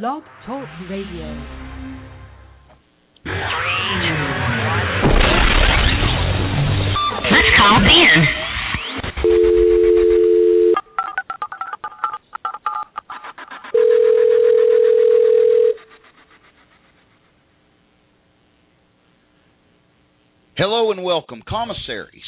Blog Talk Radio. Let's call Ben. Hello and welcome. Commissaries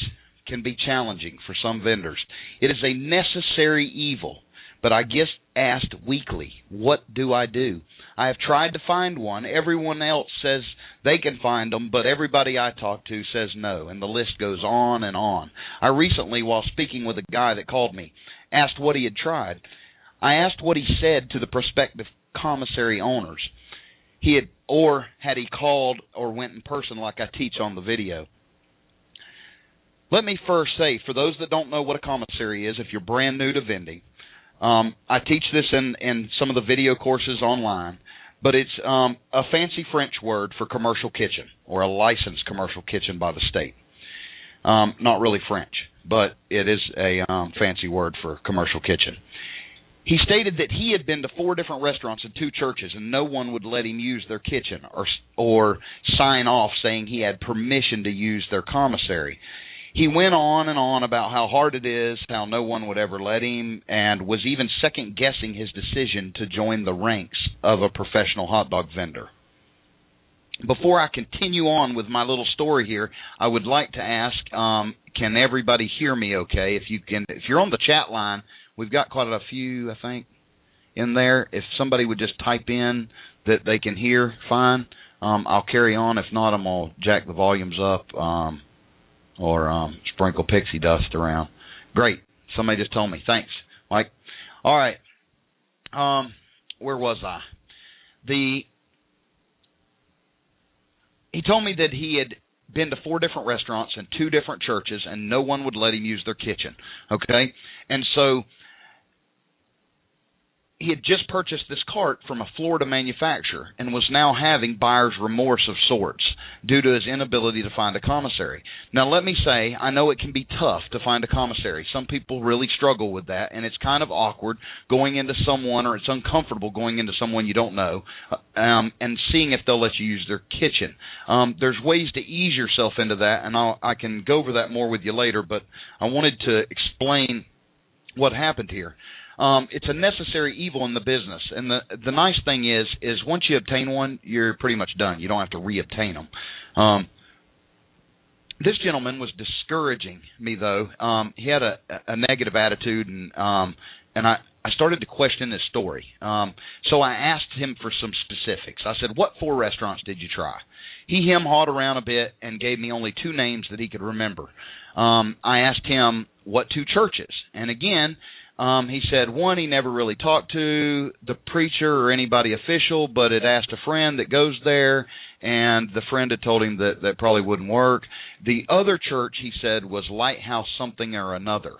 can be challenging for some vendors. It is a necessary evil, but I get asked weekly, what do I do? I have tried to find one. Everyone else says they can find them, but everybody I talk to says no, and the list goes on and on. I recently, while speaking with a guy that called me, asked what he had tried. I asked what he said to the prospective commissary owners. He had or had he called or went in person like I teach on the video. Let me first say, for those that don't know what a commissary is, if you're brand new to vending, um, I teach this in, in some of the video courses online, but it's um, a fancy French word for commercial kitchen or a licensed commercial kitchen by the state. Um, not really French, but it is a um, fancy word for commercial kitchen. He stated that he had been to four different restaurants and two churches, and no one would let him use their kitchen or or sign off saying he had permission to use their commissary. He went on and on about how hard it is, how no one would ever let him, and was even second guessing his decision to join the ranks of a professional hot dog vendor. Before I continue on with my little story here, I would like to ask, um, can everybody hear me okay? If you can, if you're on the chat line, we've got quite a few, I think, in there. If somebody would just type in that they can hear fine, um, I'll carry on. If not, I'm gonna jack the volumes up um, or um, sprinkle pixie dust around. Great. Somebody just told me. Thanks, Mike. All right. Um, where was I? The he told me that he had been to four different restaurants and two different churches and no one would let him use their kitchen okay and so he had just purchased this cart from a Florida manufacturer and was now having buyer's remorse of sorts due to his inability to find a commissary. Now, let me say, I know it can be tough to find a commissary. Some people really struggle with that, and it's kind of awkward going into someone, or it's uncomfortable going into someone you don't know, um, and seeing if they'll let you use their kitchen. Um, there's ways to ease yourself into that, and I'll, I can go over that more with you later, but I wanted to explain what happened here um, it's a necessary evil in the business. And the the nice thing is is once you obtain one, you're pretty much done. You don't have to reobtain them. Um, this gentleman was discouraging me though. Um, he had a, a negative attitude, and um, and I I started to question his story. Um, so I asked him for some specifics. I said, "What four restaurants did you try?" He him hawed around a bit and gave me only two names that he could remember. Um, I asked him what two churches, and again um, he said one he never really talked to the preacher or anybody official, but had asked a friend that goes there, and the friend had told him that that probably wouldn't work. The other church he said was Lighthouse something or another.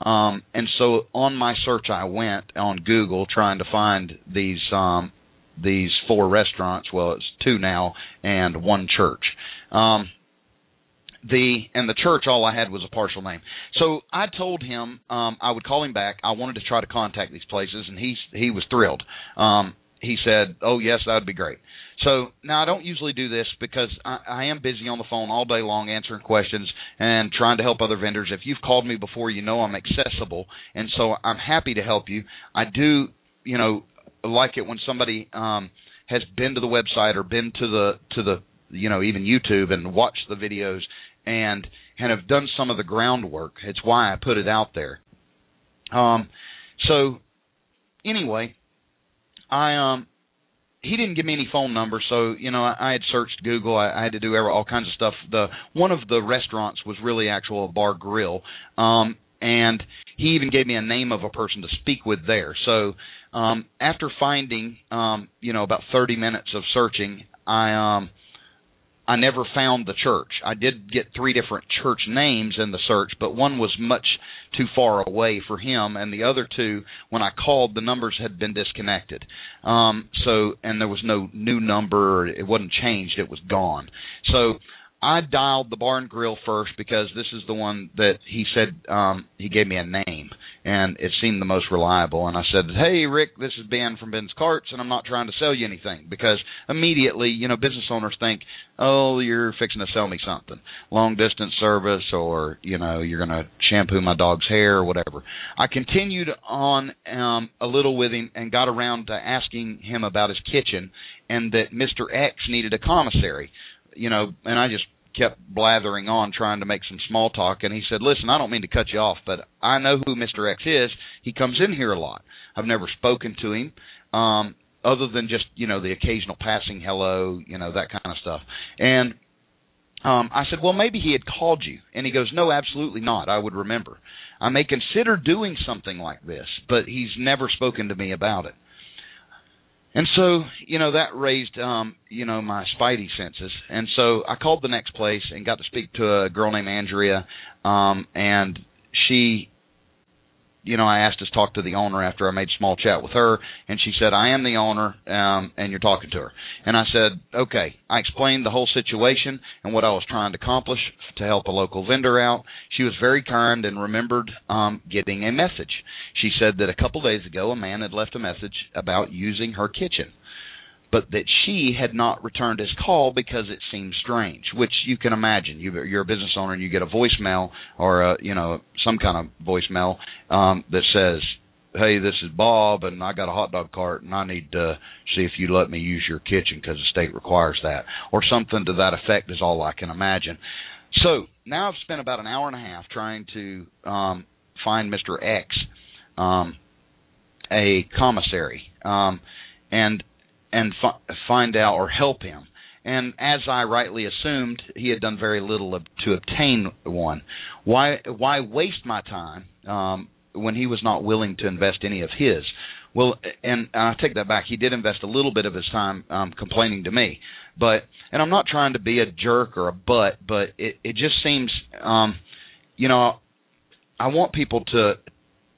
Um, and so on my search, I went on Google trying to find these um, these four restaurants. Well, it's two now and one church. Um, the and the church all I had was a partial name. So I told him um I would call him back. I wanted to try to contact these places and he he was thrilled. Um he said, "Oh yes, that would be great." So now I don't usually do this because I, I am busy on the phone all day long answering questions and trying to help other vendors. If you've called me before, you know I'm accessible, and so I'm happy to help you. I do, you know, like it when somebody um has been to the website or been to the to the you know even YouTube and watched the videos and and have done some of the groundwork. It's why I put it out there. Um, so anyway, I um he didn't give me any phone number, so you know I, I had searched Google. I, I had to do all kinds of stuff. The one of the restaurants was really actual a bar grill, um, and he even gave me a name of a person to speak with there. So um, after finding um, you know about 30 minutes of searching, I um, I never found the church. I did get three different church names in the search, but one was much too far away for him, and the other two, when I called, the numbers had been disconnected. Um, so, and there was no new number; it wasn't changed; it was gone. So, I dialed the Barn grill first because this is the one that he said um he gave me a name and it seemed the most reliable and I said, "Hey Rick, this is Ben from Ben's Carts and I'm not trying to sell you anything because immediately, you know, business owners think, "Oh, you're fixing to sell me something. Long distance service or, you know, you're going to shampoo my dog's hair or whatever." I continued on um a little with him and got around to asking him about his kitchen and that Mr. X needed a commissary you know, and I just kept blathering on trying to make some small talk and he said, "Listen, I don't mean to cut you off, but I know who Mr. X is. He comes in here a lot. I've never spoken to him um other than just, you know, the occasional passing hello, you know, that kind of stuff." And um I said, "Well, maybe he had called you." And he goes, "No, absolutely not. I would remember. I may consider doing something like this, but he's never spoken to me about it." And so, you know, that raised, um, you know, my spidey senses. And so I called the next place and got to speak to a girl named Andrea. Um, and she you know, I asked to talk to the owner after I made small chat with her, and she said, "I am the owner, um, and you're talking to her." And I said, "Okay." I explained the whole situation and what I was trying to accomplish to help a local vendor out. She was very kind and remembered um, getting a message. She said that a couple days ago, a man had left a message about using her kitchen but that she had not returned his call because it seemed strange, which you can imagine. You, you're a business owner and you get a voicemail or a, you know some kind of voicemail um, that says, "Hey, this is Bob, and I got a hot dog cart, and I need to see if you let me use your kitchen because the state requires that," or something to that effect. Is all I can imagine. So now I've spent about an hour and a half trying to um, find Mr. X, um, a commissary, um, and and fi- find out or help him. And as I rightly assumed, he had done very little to obtain one. Why why waste my time um, when he was not willing to invest any of his? Well, and I take that back. He did invest a little bit of his time um, complaining to me, but and I'm not trying to be a jerk or a butt, but it it just seems, um, you know, I want people to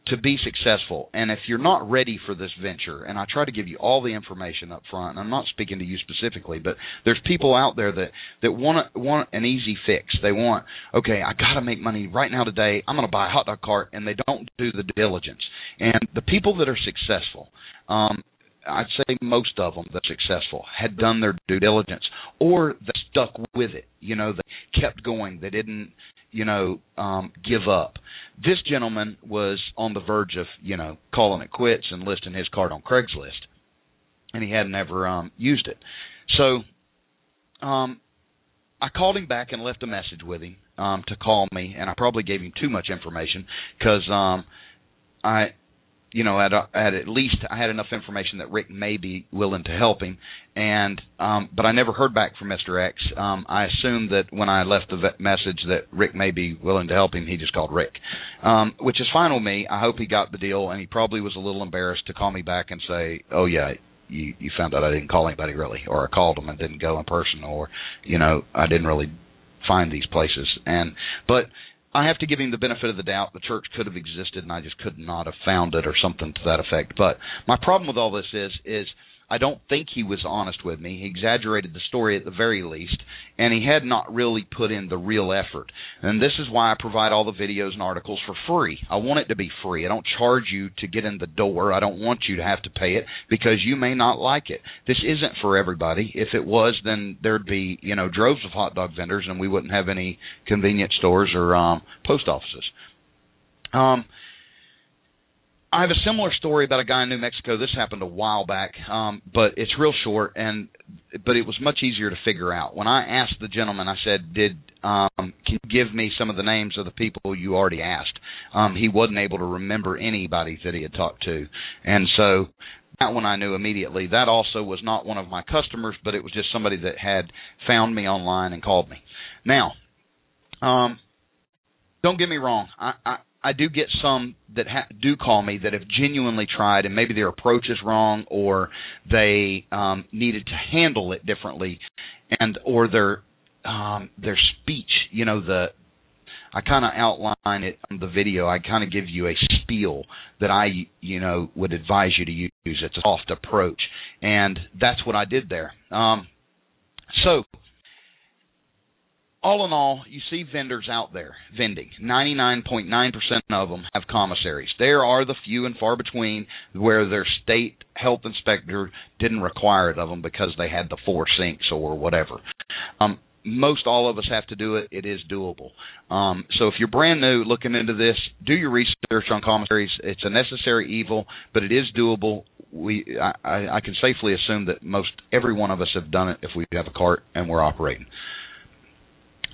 to be successful. And if you're not ready for this venture, and I try to give you all the information up front, and I'm not speaking to you specifically, but there's people out there that that want a, want an easy fix. They want, okay, I got to make money right now today. I'm going to buy a hot dog cart, and they don't do the diligence. And the people that are successful, um, I'd say most of them that successful had done their due diligence or they stuck with it. You know, they kept going. They didn't you know, um, give up. This gentleman was on the verge of, you know, calling it quits and listing his card on Craigslist, and he hadn't ever um, used it. So, um, I called him back and left a message with him um, to call me, and I probably gave him too much information because um, I you know, at a, at at least I had enough information that Rick may be willing to help him, and um, but I never heard back from Mr. X. Um, I assumed that when I left the message that Rick may be willing to help him, he just called Rick, um, which is fine with me. I hope he got the deal, and he probably was a little embarrassed to call me back and say, "Oh yeah, you you found out I didn't call anybody really, or I called him and didn't go in person, or you know I didn't really find these places." And but I have to give him the benefit of the doubt. The church could have existed, and I just could not have found it, or something to that effect. But my problem with all this is, is I don't think he was honest with me. He exaggerated the story at the very least, and he had not really put in the real effort. And this is why I provide all the videos and articles for free. I want it to be free. I don't charge you to get in the door. I don't want you to have to pay it because you may not like it. This isn't for everybody. If it was, then there'd be, you know, droves of hot dog vendors and we wouldn't have any convenience stores or um post offices. Um I have a similar story about a guy in New Mexico. This happened a while back, um, but it's real short, and but it was much easier to figure out. When I asked the gentleman, I said, "Did um, can you give me some of the names of the people you already asked?" Um, he wasn't able to remember anybody that he had talked to, and so that one I knew immediately. That also was not one of my customers, but it was just somebody that had found me online and called me. Now, um, don't get me wrong. I, I I do get some that ha- do call me that have genuinely tried, and maybe their approach is wrong, or they um, needed to handle it differently, and or their um, their speech. You know, the I kind of outline it on the video. I kind of give you a spiel that I, you know, would advise you to use. It's a soft approach, and that's what I did there. Um, so all in all, you see vendors out there vending. 99.9% of them have commissaries. There are the few and far between where their state health inspector didn't require it of them because they had the four sinks or whatever. Um, most all of us have to do it. It is doable. Um, so if you're brand new looking into this, do your research on commissaries. It's a necessary evil, but it is doable. We I, I can safely assume that most every one of us have done it if we have a cart and we're operating.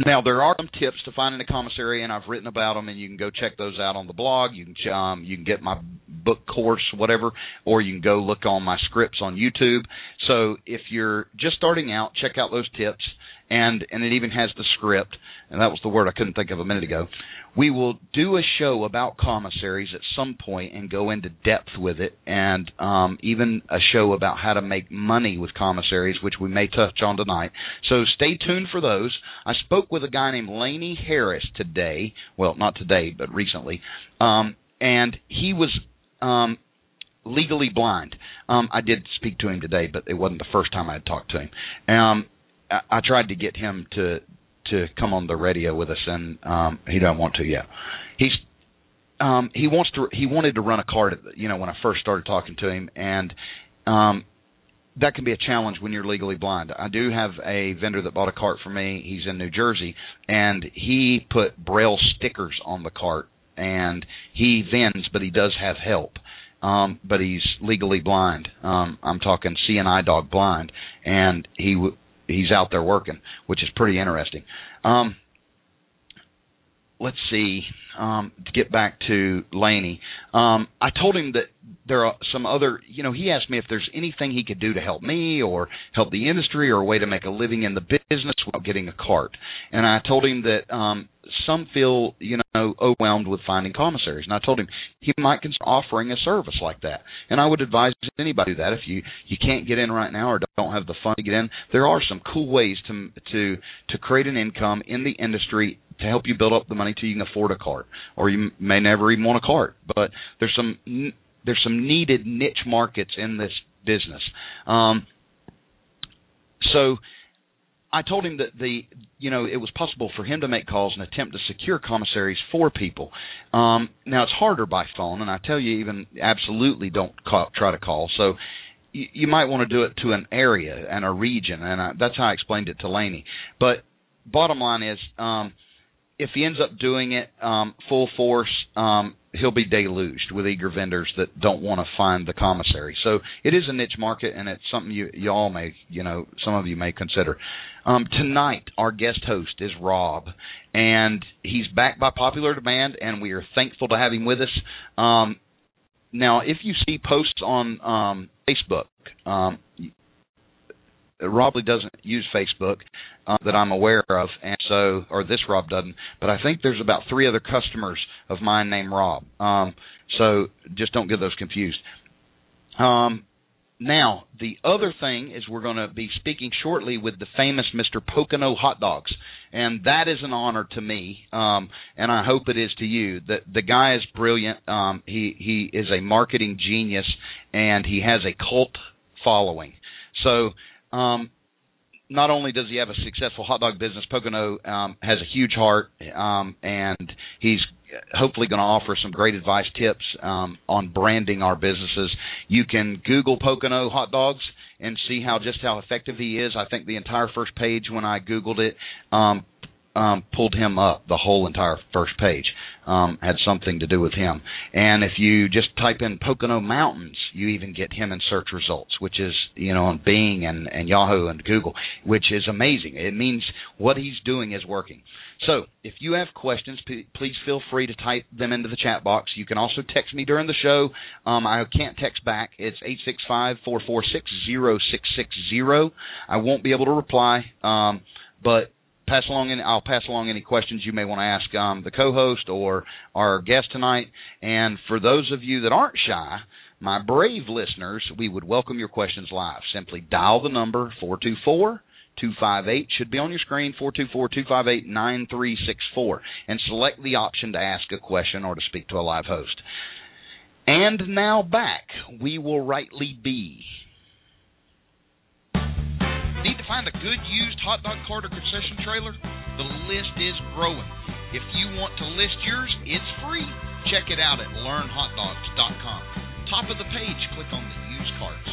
Now there are some tips to finding a commissary, and I've written about them, and you can go check those out on the blog. You can um, you can get my book course, whatever, or you can go look on my scripts on YouTube. So if you're just starting out, check out those tips and and it even has the script, and that was the word I couldn't think of a minute ago. We will do a show about commissaries at some point and go into depth with it, and um, even a show about how to make money with commissaries, which we may touch on tonight. So stay tuned for those. I spoke with a guy named Laney Harris today. Well, not today, but recently, um, and he was. Um, legally blind. Um, I did speak to him today, but it wasn't the first time I had talked to him. Um, I, tried to get him to to come on the radio with us, and um, he doesn't want to yet. He's um, he wants to he wanted to run a cart. You know, when I first started talking to him, and um, that can be a challenge when you're legally blind. I do have a vendor that bought a cart for me. He's in New Jersey, and he put braille stickers on the cart, and he vends, but he does have help. Um, but he's legally blind. Um, I'm talking seeing eye dog blind, and he w- he's out there working, which is pretty interesting. Um, let's see. Um, to get back to Laney, um, I told him that there are some other. You know, he asked me if there's anything he could do to help me or help the industry or a way to make a living in the business without getting a cart. And I told him that um, some feel you know overwhelmed with finding commissaries and i told him he might consider offering a service like that and i would advise anybody that if you you can't get in right now or don't have the fund to get in there are some cool ways to to to create an income in the industry to help you build up the money till you can afford a cart or you may never even want a cart but there's some there's some needed niche markets in this business um so I told him that the you know it was possible for him to make calls and attempt to secure commissaries for people. Um, now it's harder by phone, and I tell you even absolutely don't call, try to call. So you, you might want to do it to an area and a region, and I, that's how I explained it to Laney. But bottom line is, um, if he ends up doing it um, full force, um, he'll be deluged with eager vendors that don't want to find the commissary. So it is a niche market, and it's something you you all may you know some of you may consider. Um, tonight, our guest host is Rob, and he's back by popular demand, and we are thankful to have him with us. Um, now, if you see posts on um, Facebook, um, Rob doesn't use Facebook uh, that I'm aware of, and so, or this Rob doesn't. But I think there's about three other customers of mine named Rob. Um, so just don't get those confused. Um, now, the other thing is we're going to be speaking shortly with the famous Mr. Pocono Hot Dogs, and that is an honor to me, um, and I hope it is to you. The the guy is brilliant. Um, he he is a marketing genius, and he has a cult following. So um, not only does he have a successful hot dog business, Pocono um, has a huge heart, um, and he's hopefully going to offer some great advice tips um, on branding our businesses. You can Google Pocono hot dogs and see how just how effective he is. I think the entire first page when I Googled it um, pulled him up. The whole entire first page um, had something to do with him. And if you just type in Pocono Mountains, you even get him in search results, which is you know on Bing and, and Yahoo and Google, which is amazing. It means what he's doing is working. So if you have questions, p- please feel free to type them into the chat box. You can also text me during the show. Um, I can't text back. It's eight six five four four six zero six six zero. I won't be able to reply, um, but pass along any, I'll pass along any questions you may want to ask um, the co-host or our guest tonight. And for those of you that aren't shy, my brave listeners, we would welcome your questions live. Simply dial the number 424 258 should be on your screen 424-258-9364 and select the option to ask a question or to speak to a live host. And now back, we will rightly be find a good used hot dog cart or concession trailer? The list is growing. If you want to list yours, it's free. Check it out at learnhotdogs.com. Top of the page, click on the used carts.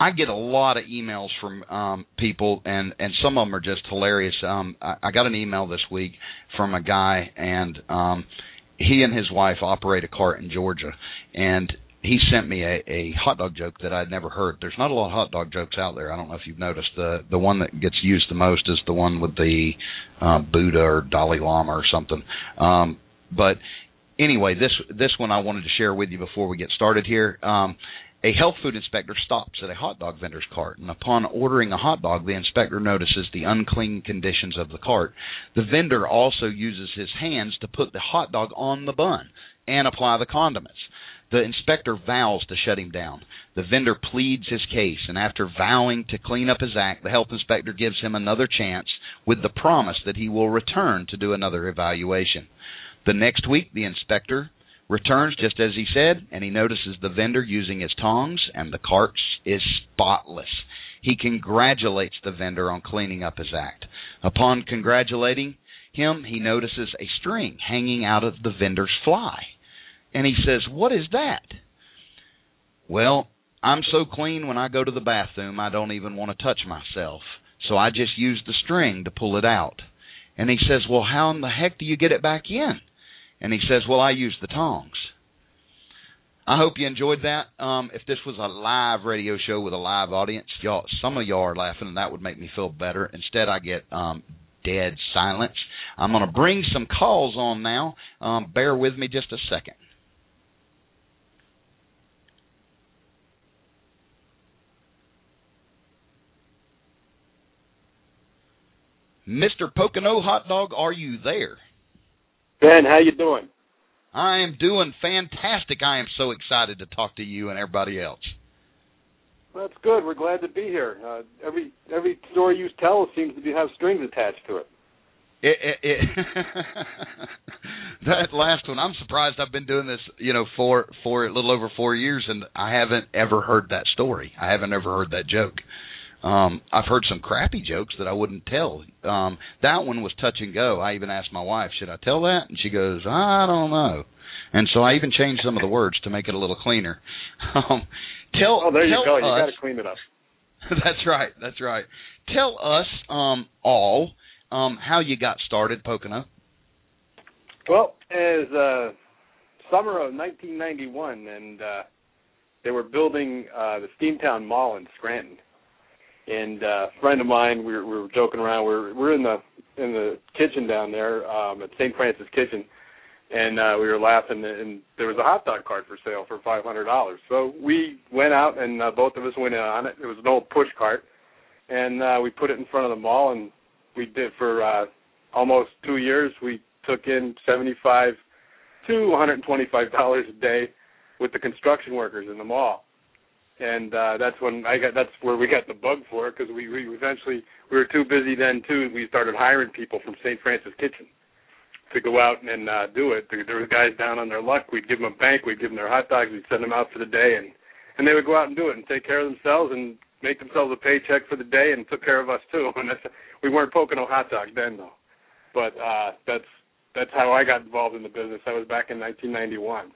I get a lot of emails from um, people, and and some of them are just hilarious. Um, I, I got an email this week from a guy, and um, he and his wife operate a cart in Georgia, and he sent me a, a hot dog joke that I'd never heard. There's not a lot of hot dog jokes out there. I don't know if you've noticed. The the one that gets used the most is the one with the uh, Buddha or Dalai Lama or something. Um, but anyway, this this one I wanted to share with you before we get started here. Um, a health food inspector stops at a hot dog vendor's cart, and upon ordering a hot dog, the inspector notices the unclean conditions of the cart. The vendor also uses his hands to put the hot dog on the bun and apply the condiments. The inspector vows to shut him down. The vendor pleads his case, and after vowing to clean up his act, the health inspector gives him another chance with the promise that he will return to do another evaluation. The next week, the inspector returns just as he said, and he notices the vendor using his tongs, and the cart is spotless. He congratulates the vendor on cleaning up his act. Upon congratulating him, he notices a string hanging out of the vendor's fly. And he says, What is that? Well, I'm so clean when I go to the bathroom, I don't even want to touch myself. So I just use the string to pull it out. And he says, Well, how in the heck do you get it back in? And he says, Well, I use the tongs. I hope you enjoyed that. Um, if this was a live radio show with a live audience, y'all, some of y'all are laughing, and that would make me feel better. Instead, I get um, dead silence. I'm going to bring some calls on now. Um, bear with me just a second. Mr. Pocono Hot Dog, are you there? Ben, how you doing? I am doing fantastic. I am so excited to talk to you and everybody else. That's good. We're glad to be here. Uh, every every story you tell seems to be, have strings attached to it. It, it, it that last one, I'm surprised. I've been doing this, you know, for for a little over four years, and I haven't ever heard that story. I haven't ever heard that joke. Um, I've heard some crappy jokes that I wouldn't tell. Um, that one was touch and go. I even asked my wife, "Should I tell that?" And she goes, "I don't know." And so I even changed some of the words to make it a little cleaner. Um, tell. Oh, there you tell go. Us, you got to clean it up. that's right. That's right. Tell us um, all um, how you got started, Pocono. Well, as uh, summer of 1991, and uh, they were building uh, the Steamtown Mall in Scranton and uh, a friend of mine, we were, we were joking around. We were, we're in the in the kitchen down there um, at St. Francis Kitchen, and uh, we were laughing. And there was a hot dog cart for sale for five hundred dollars. So we went out, and uh, both of us went in on it. It was an old push cart, and uh, we put it in front of the mall, and we did for uh, almost two years. We took in seventy five to one hundred twenty five dollars a day with the construction workers in the mall and uh that's when I got that's where we got the bug for it because we, we eventually we were too busy then too. We started hiring people from St. Francis Kitchen to go out and uh do it. There, there were guys down on their luck. We'd give them a bank, we'd give them their hot dogs, we'd send them out for the day, and and they would go out and do it and take care of themselves and make themselves a paycheck for the day and took care of us too. And that's we weren't poking no hot dogs then though, but uh that's that's how I got involved in the business. That was back in 1991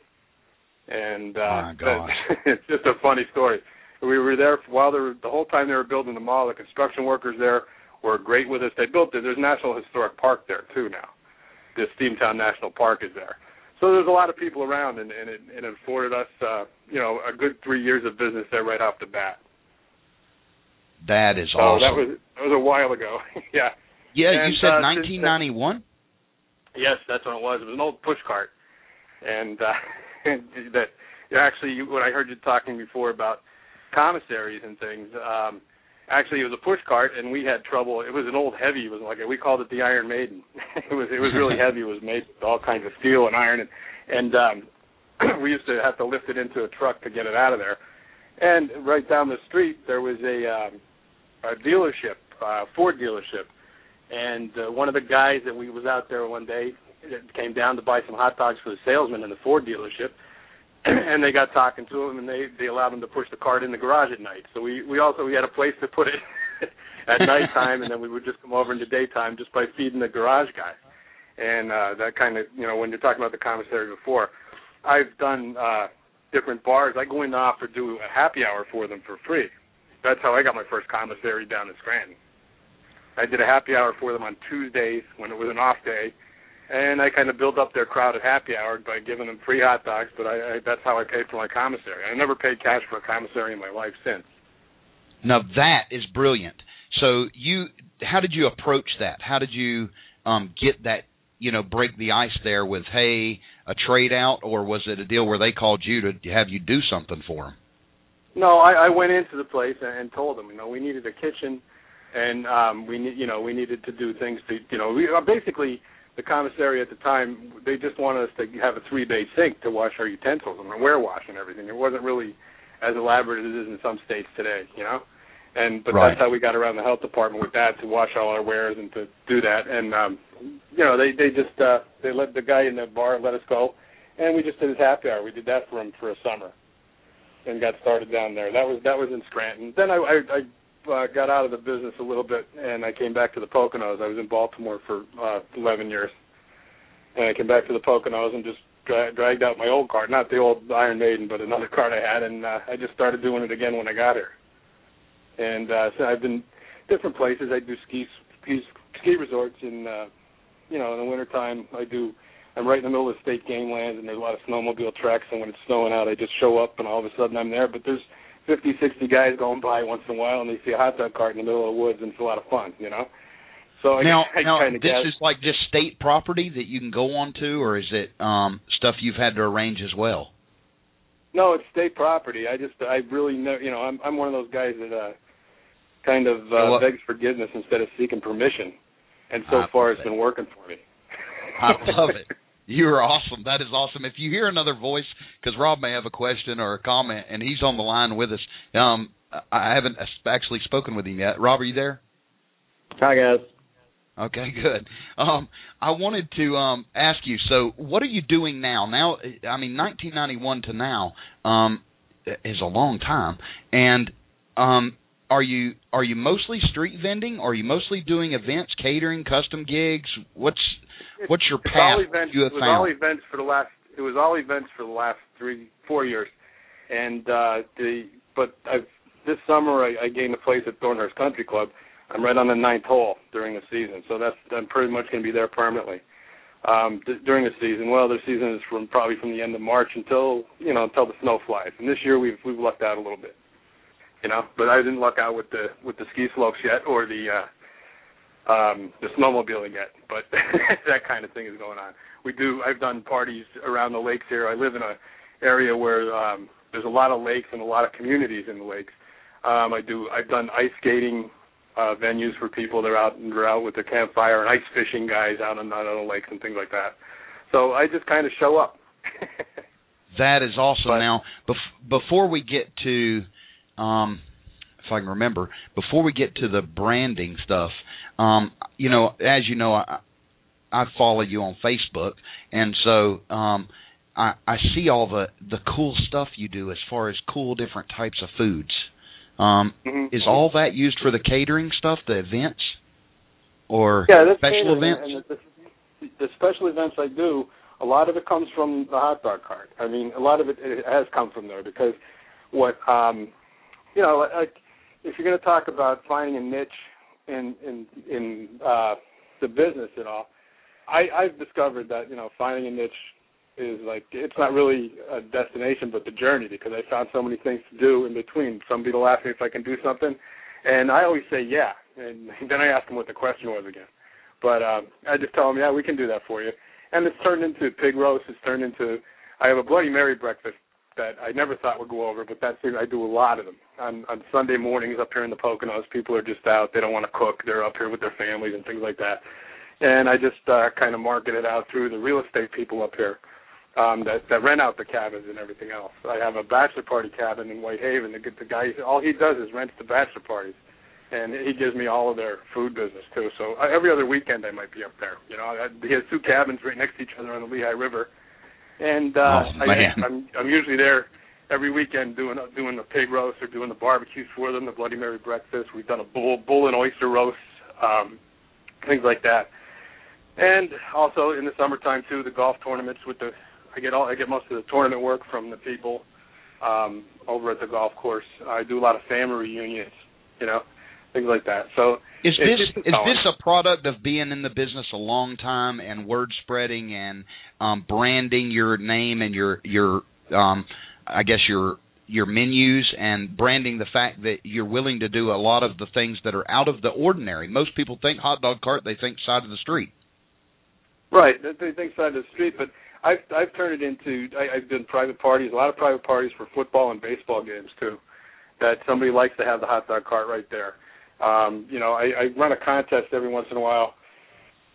and uh, oh it's just a funny story. We were there while they were, the whole time they were building the mall. The construction workers there were great with us. They built it. There's National Historic Park there too now. The Steamtown National Park is there. So there's a lot of people around, and, and it, it afforded us, uh, you know, a good three years of business there right off the bat. That is so awesome. That was that was a while ago. yeah. Yeah, and, you said uh, 1991. Yes, that's what it was. It was an old push cart, and uh, that actually when I heard you talking before about commissaries and things, um, actually it was a push cart and we had trouble. It was an old heavy. It was like we called it the Iron Maiden. it was it was really heavy. It was made with all kinds of steel and iron and and um, we used to have to lift it into a truck to get it out of there. And right down the street there was a um, a dealership, uh, Ford dealership, and uh, one of the guys that we was out there one day came down to buy some hot dogs for the salesman in the Ford dealership, and they got talking to him, and they they allowed him to push the cart in the garage at night. So we we also we had a place to put it at nighttime, and then we would just come over in the daytime just by feeding the garage guy. And uh, that kind of you know when you're talking about the commissary before, I've done uh, different bars. I go in and offer do a happy hour for them for free. That's how I got my first commissary down in Scranton. I did a happy hour for them on Tuesdays when it was an off day, and I kind of build up their crowd at happy hour by giving them free hot dogs. But I, I that's how I paid for my commissary. I never paid cash for a commissary in my life since. Now that is brilliant. So you, how did you approach that? How did you um, get that? You know, break the ice there with hey, a trade out, or was it a deal where they called you to have you do something for them? No, I, I went into the place and, and told them, you know, we needed a kitchen, and um, we need, you know, we needed to do things to, you know, we uh, basically the commissary at the time they just wanted us to have a three bay sink to wash our utensils and ware wash and everything. It wasn't really as elaborate as it is in some states today, you know. And but right. that's how we got around the health department with that to wash all our wares and to do that. And um you know, they they just uh they let the guy in the bar let us go and we just did his happy hour. We did that for him for a summer and got started down there. That was that was in Scranton. Then I I, I uh, got out of the business a little bit, and I came back to the Poconos. I was in Baltimore for uh, 11 years, and I came back to the Poconos and just dra- dragged out my old cart, not the old Iron Maiden, but another cart I had, and uh, I just started doing it again when I got here. And uh, so I've been different places. I do ski ski ski resorts in uh, you know in the wintertime. I do I'm right in the middle of state game lands, and there's a lot of snowmobile tracks. And when it's snowing out, I just show up, and all of a sudden I'm there. But there's 50, 60 guys going by once in a while, and they see a hot dog cart in the middle of the woods, and it's a lot of fun, you know. So now, I, I now kind of this guess. is like just state property that you can go on to, or is it um stuff you've had to arrange as well? No, it's state property. I just I really know you know I'm I'm one of those guys that uh kind of uh, Well, begs forgiveness instead of seeking permission, and so I far it's it. been working for me. I love it. You are awesome. That is awesome. If you hear another voice, because Rob may have a question or a comment, and he's on the line with us. Um, I haven't actually spoken with him yet. Rob, are you there? Hi guys. Okay, good. Um, I wanted to um, ask you. So, what are you doing now? Now, I mean, 1991 to now um, is a long time. And um, are you are you mostly street vending? Or are you mostly doing events, catering, custom gigs? What's what's your path events. you it was all events for the last. It was all events for the last three, four years, and uh the. But I've this summer I, I gained a place at Thornhurst Country Club. I'm right on the ninth hole during the season, so that's I'm pretty much going to be there permanently. Um, d- during the season, well, the season is from probably from the end of March until you know until the snow flies. And this year we've we've lucked out a little bit, you know. But I didn't luck out with the with the ski slopes yet or the uh, um, the snowmobiling yet. But that kind of thing is going on. We do. I've done parties around the lakes here. I live in a area where um, there's a lot of lakes and a lot of communities in the lakes. Um, I do. I've done ice skating uh, venues for people. They're out and they're out with their campfire and ice fishing guys out on, out on the lakes and things like that. So I just kind of show up. That is awesome. But- now, bef- before we get to, um, if I can remember, before we get to the branding stuff, um, you know, as you know, I, I follow you on Facebook, and so um, I, I see all the the cool stuff you do as far as cool different types of foods. Um, Mhm. is all that used for the catering stuff, the events, or yeah, that's special catering, events? And the, the special events I do, a lot of it comes from the hot dog cart. I mean, a lot of it, it has come from there because what um, you know, like if you're going to talk about finding a niche in in in uh, the business at all, I, I've discovered that you know finding a niche is like it's not really a destination but the journey because I found so many things to do in between. Some people ask me if I can do something, and I always say yeah, and then I ask them what the question was again. But um, I just tell them yeah, we can do that for you, and it's turned into pig roast. It's turned into I have a Bloody Mary breakfast that I never thought would go over, but that's I do a lot of them on on Sunday mornings up here in the Poconos. People are just out; they don't want to cook. They're up here with their families and things like that. And I just uh, kind of market it out through the real estate people up here um, that that rent out the cabins and everything else. I have a bachelor party cabin in White Haven. The, the guy, all he does is rents the bachelor parties, and he gives me all of their food business too. So I, every other weekend I might be up there. You know, I, he has two cabins right next to each other on the Lehigh River, and uh, oh. I, I'm I'm usually there every weekend doing doing the pig roast or doing the barbecues for them, the Bloody Mary breakfast. We've done a bull bull and oyster roast, um, things like that. And also in the summertime too, the golf tournaments with the I get all I get most of the tournament work from the people um over at the golf course. I do a lot of family reunions, you know, things like that. So is this is this a product of being in the business a long time and word spreading and um branding your name and your your um I guess your your menus and branding the fact that you're willing to do a lot of the things that are out of the ordinary. Most people think hot dog cart, they think side of the street. Right, they think side of the street, but I've I've turned it into I, I've done private parties, a lot of private parties for football and baseball games too. That somebody likes to have the hot dog cart right there. Um, you know, I, I run a contest every once in a while,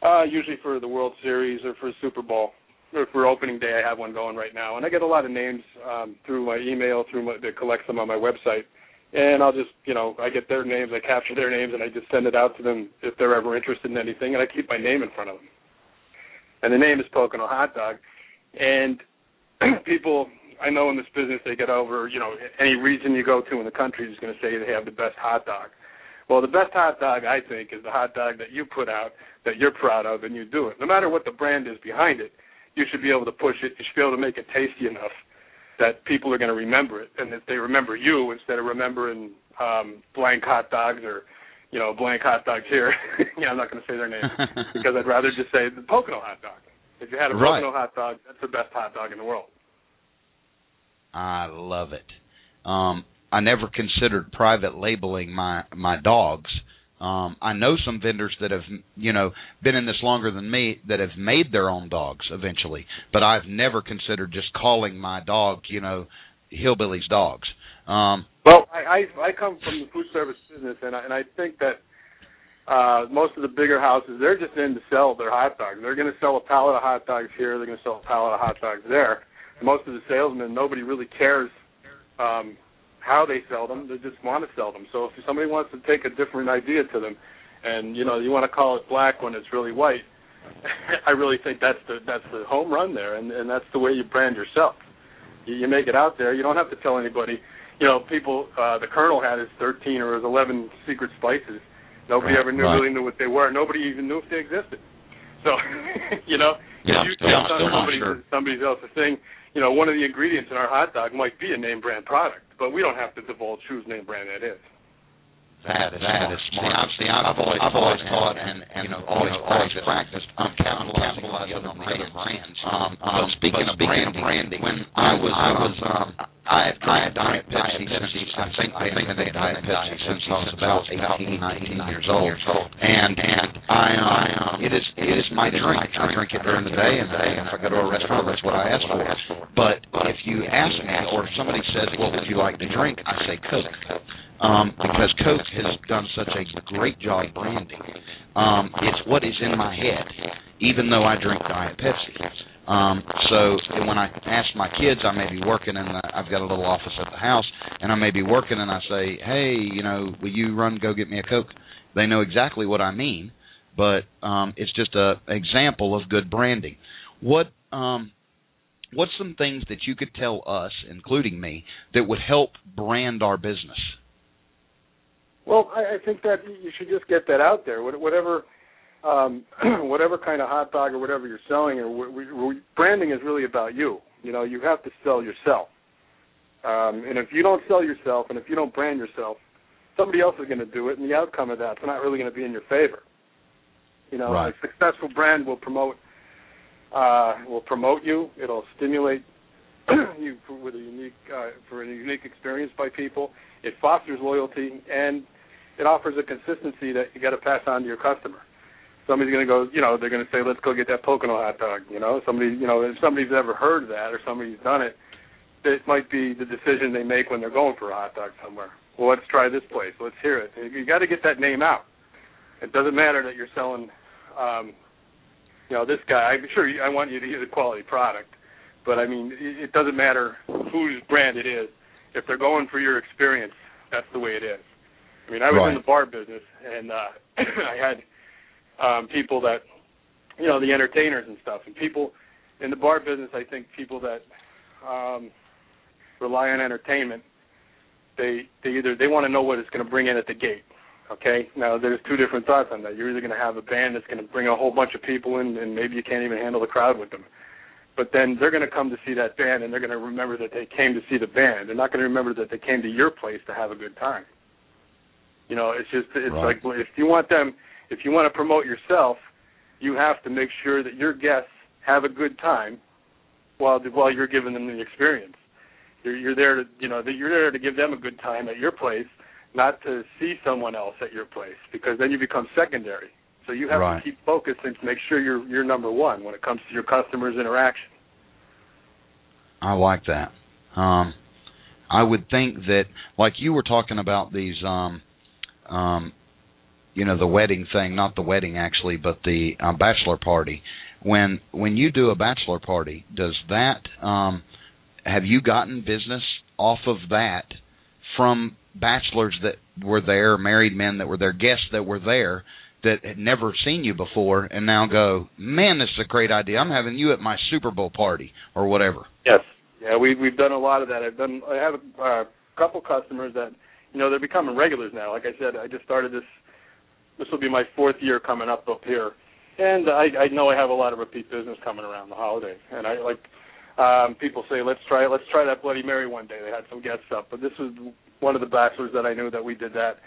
uh, usually for the World Series or for Super Bowl. Or for opening day, I have one going right now, and I get a lot of names um, through my email, through my, that collects them on my website, and I'll just, you know, I get their names, I capture their names, and I just send it out to them if they're ever interested in anything, and I keep my name in front of them. And the name is Pocono Hot Dog, and people I know in this business they get over, you know, any region you go to in the country is going to say they have the best hot dog. Well, the best hot dog I think is the hot dog that you put out that you're proud of and you do it. No matter what the brand is behind it, you should be able to push it. You should be able to make it tasty enough that people are going to remember it, and that they remember you instead of remembering um, blank hot dogs or you know blank hot dogs here. yeah, I'm not going to say their names because I'd rather just say the Pocono hot dog. If you had a Right. Pocono hot dog, that's the best hot dog in the world. I love it. Um, I never considered private labeling my my dogs. Um, I know some vendors that have, you know, been in this longer than me that have made their own dogs eventually, but I've never considered just calling my dog, you know, hillbillies dogs. Um, Well, I, I I come from the food service business, and I, and I think that uh most of the bigger houses they're just in to sell their hot dogs. They're going to sell a pallet of hot dogs here. They're going to sell a pallet of hot dogs there. Most of the salesmen, nobody really cares um how they sell them. They just want to sell them. So if somebody wants to take a different idea to them, and you know you want to call it black when it's really white, I really think that's the that's the home run there, and and that's the way you brand yourself. You, you make it out there. You don't have to tell anybody. You know, people. Uh, the Colonel had his 13 or his 11 secret spices. Nobody Right, ever knew right. really knew what they were. Nobody even knew if they existed. So, you know, Yeah, if you on not somebody sure. somebody else's thing, you know, one of the ingredients in our hot dog might be a name brand product, but we don't have to divulge whose name brand that is. That is that is smart. See, I've, I've always, I've always thought and, and you know always always practiced um, capitalizing on the other brands. brands. Um, um, speaking of branding, branding, when I was I was um, I had tried Diet Pepsi since I think I think they Diet Pepsi since I was about 18, 19 years old, and and I um, it is it is my drink. I drink it during the day, and and if I go to a restaurant, that's what I ask for. But if you ask me, or if somebody says, "What would you like to drink?" I say Coke um, because Coke has done such a great job branding. Um, it's what is in my head, even though I drink Diet Pepsi. Um, so when I ask my kids, I may be working in the, I've got a little office at the house, and I may be working, and I say, hey, you know, will you run go get me a Coke? They know exactly what I mean, but um, it's just a example of good branding. What um, what's some things that you could tell us, including me, that would help brand our business? Well, I, I think that you should just get that out there. Whatever, um, whatever kind of hot dog or whatever you're selling, or we, we, branding is really about you. You know, you have to sell yourself. Um, and if you don't sell yourself, and if you don't brand yourself, somebody else is going to do it, and the outcome of that's not really going to be in your favor. You know, Right. a successful brand will promote, uh, will promote you. It'll stimulate you for, with a unique, uh, for a unique experience by people. It fosters loyalty and it offers a consistency that you got to pass on to your customer. Somebody's going to go, you know, they're going to say, "Let's go get that Pocono hot dog." You know, somebody, you know, if somebody's ever heard that or somebody's done it, it might be the decision they make when they're going for a hot dog somewhere. Well, let's try this place. Let's hear it. You got to get that name out. It doesn't matter that you're selling, um, you know, this guy. I'm sure you, I want you to use a quality product, but I mean, it, it doesn't matter whose brand it is. If they're going for your experience, that's the way it is. I mean, I was Right. in the bar business, and uh, I had um, people that, you know, the entertainers and stuff, and people in the bar business. I think people that um, rely on entertainment, they they either they want to know what it's going to bring in at the gate. Okay, now there's two different thoughts on that. You're either going to have a band that's going to bring a whole bunch of people in, and maybe you can't even handle the crowd with them. But then they're going to come to see that band, and they're going to remember that they came to see the band. They're not going to remember that they came to your place to have a good time. You know, it's just it's Right. like if you want them, if you want to promote yourself, you have to make sure that your guests have a good time while while you're giving them the experience. You're you're there to you know that you're there to give them a good time at your place, not to see someone else at your place because then you become secondary. So you have Right. to keep focused and make sure you're you're number one when it comes to your customers' interaction. I like that. Um, I would think that, like you were talking about these, um, um, you know, the wedding thing, not the wedding actually, but the uh, bachelor party. When when you do a bachelor party, does that um, have you gotten business off of that from bachelors that were there, married men that were there, guests that were there that had never seen you before, and now go, man, this is a great idea. I'm having you at my Super Bowl party or whatever. Yes. Yeah, we we've done a lot of that. I've done. I have a uh, couple customers that, you know, they're becoming regulars now. Like I said, I just started this. This will be my fourth year coming up up here, and I I know I have a lot of repeat business coming around the holidays. And I like um people say let's try let's try that Bloody Mary one day. They had some guests up, but this was one of the bachelors that I knew that we did that.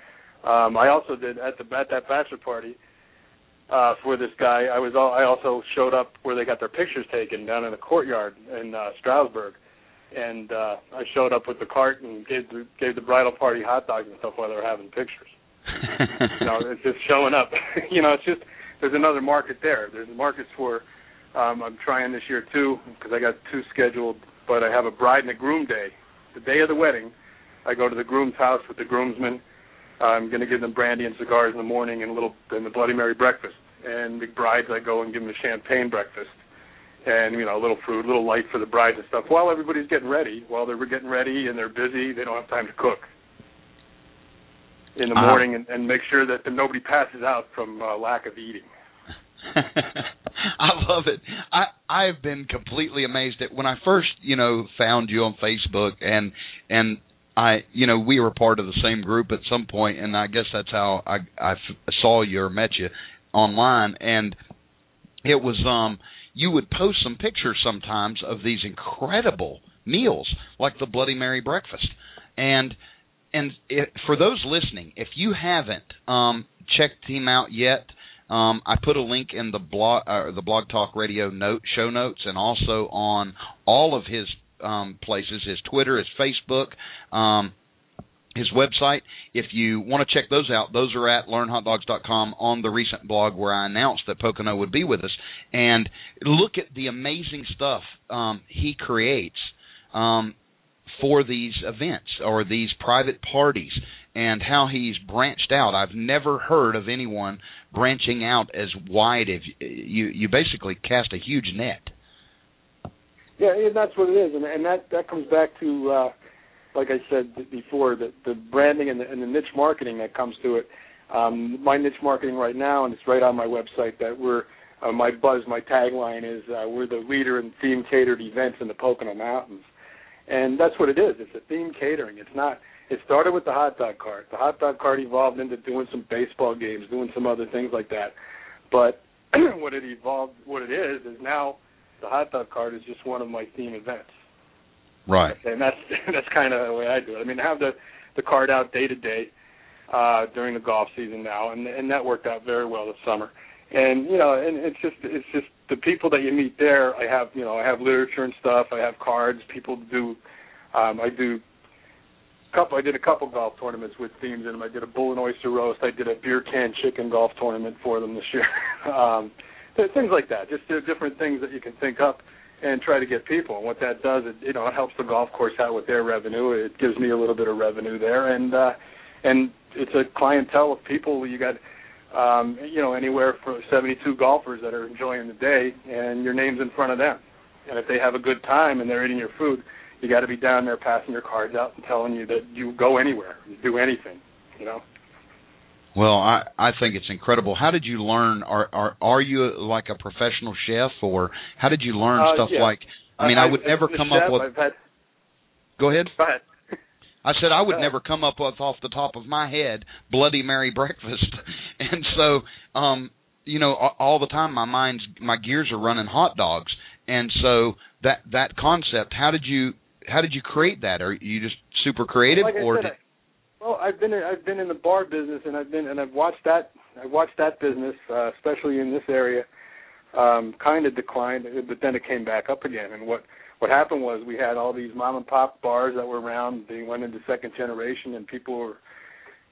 Um I also did at the at that bachelor party uh for this guy. I was all, I also showed up where they got their pictures taken down in the courtyard in uh Stroudsburg. And uh I showed up with the cart and gave the gave the bridal party hot dogs and stuff while they were having pictures. You know, it's just showing up. you know, it's just there's another market there. There's markets for um I'm trying this year too because I got two scheduled, but I have a bride and a groom day. The day of the wedding, I go to the groom's house with the groomsmen. I'm going to give them brandy and cigars in the morning and a little and the Bloody Mary breakfast. And the brides, I go and give them a champagne breakfast and you know a little fruit, a little light for the brides and stuff. While everybody's getting ready, while they're getting ready and they're busy, they don't have time to cook in the Uh-huh. morning and, and make sure that nobody passes out from uh, lack of eating. I love it. I I've been completely amazed at when I first, you know, found you on Facebook and and I, you know, we were part of the same group at some point, and I guess that's how I saw you or met you online, and it was um you would post some pictures sometimes of these incredible meals like the Bloody Mary breakfast, and and for those listening, if you haven't um checked him out yet, um, I put a link in the blog, uh, the Blog Talk Radio note show notes, and also on all of his um, places: his Twitter, his Facebook, um, his website. If you want to check those out, those are at learnhotdogs.com on the recent blog where I announced that Pocono would be with us. And look at the amazing stuff um, he creates um, for these events or these private parties and how he's branched out. I've never heard of anyone branching out as wide as you you basically cast a huge net. Yeah, and that's what it is, and and that that comes back to uh, like I said before, the the branding and the, and the niche marketing that comes to it. Um, my niche marketing right now, and it's right on my website that we're uh, my buzz, my tagline is uh, we're the leader in theme catered events in the Pocono Mountains, and that's what it is. It's a theme catering. It's not. It started with the hot dog cart. The hot dog cart evolved into doing some baseball games, doing some other things like that. But what it evolved, what it is, is now the hot dog cart is just one of my theme events, Right. and that's that's kind of the way I do it. I mean, I have the the cart out day to day uh during the golf season now, and and that worked out very well this summer. And you know, and it's just it's just the people that you meet there. I have you know I have literature and stuff. I have cards. People do. Um, I do couple. I did a couple golf tournaments with themes in them. I did a bull and oyster roast. I did a beer can chicken golf tournament for them this year. um, things like that. Just different things that you can think up and try to get people. And what that does, it you know, it helps the golf course out with their revenue. It gives me a little bit of revenue there, and uh, and it's a clientele of people. You got. Um, you know, anywhere from 72 golfers that are enjoying the day, and your name's in front of them. And if they have a good time and they're eating your food, you got to be down there passing your cards out and telling you that you go anywhere, you do anything, you know. Well, I I think it's incredible. How did you learn? Are are are you like a professional chef, or how did you learn Uh, stuff yeah. like? I mean, I, would I've never come chef. up with. Had, Go ahead. go ahead. I said I would Uh, never come up with off the top of my head Bloody Mary breakfast, and so um, you know, all the time my mind's my gears are running hot dogs, and so that that concept. How did you how did you create that? Are you just super creative, Like I or said, did, I- well, I've been I've been in the bar business, and I've been and I've watched that I've watched that business, uh, especially in this area, um, kind of decline, but then it came back up again. And what what happened was we had all these mom and pop bars that were around. They went into second generation, and people were,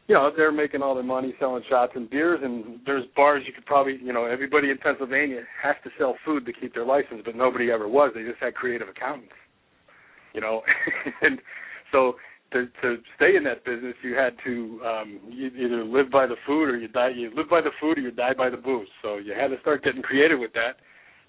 you know, they're making all their money selling shots and beers. And there's bars you could probably, you know, everybody in Pennsylvania has to sell food to keep their license, but nobody ever was. They just had creative accountants, you know, and so to to stay in that business, you had to um, you either live by the food or you die. You live by the food or you die by the booze. So you had to start getting creative with that,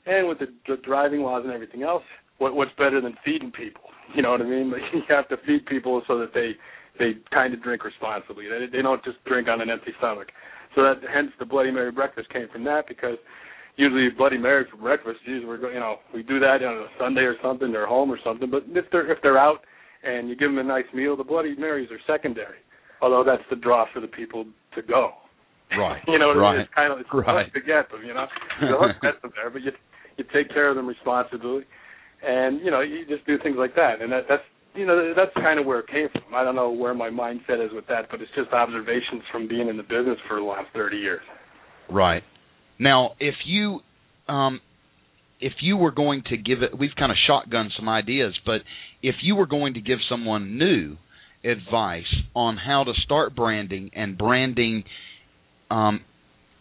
and with the, the driving laws and everything else. What what's better than feeding people? You know what I mean? Like, you have to feed people so that they they kind of drink responsibly. They they don't just drink on an empty stomach. So that hence the Bloody Mary breakfast came from that because usually Bloody Mary for breakfast. Usually we're you know we do that on a Sunday or something. They're home or something. But if they're if they're out and you give them a nice meal, the Bloody Marys are secondary. Although that's the draw for the people to go. right? you know right. It's kind of it's Right. hard to get them. You know, hook gets them there, but you you take care of them responsibly, and you know you just do things like that, and that that's you know that's kind of where it came from. I don't know where my mindset is with that, but it's just observations from being in the business for the last thirty years. Right. Now, if you um if you were going to give it we've kind of shotgun some ideas, but if you were going to give someone new advice on how to start branding and branding um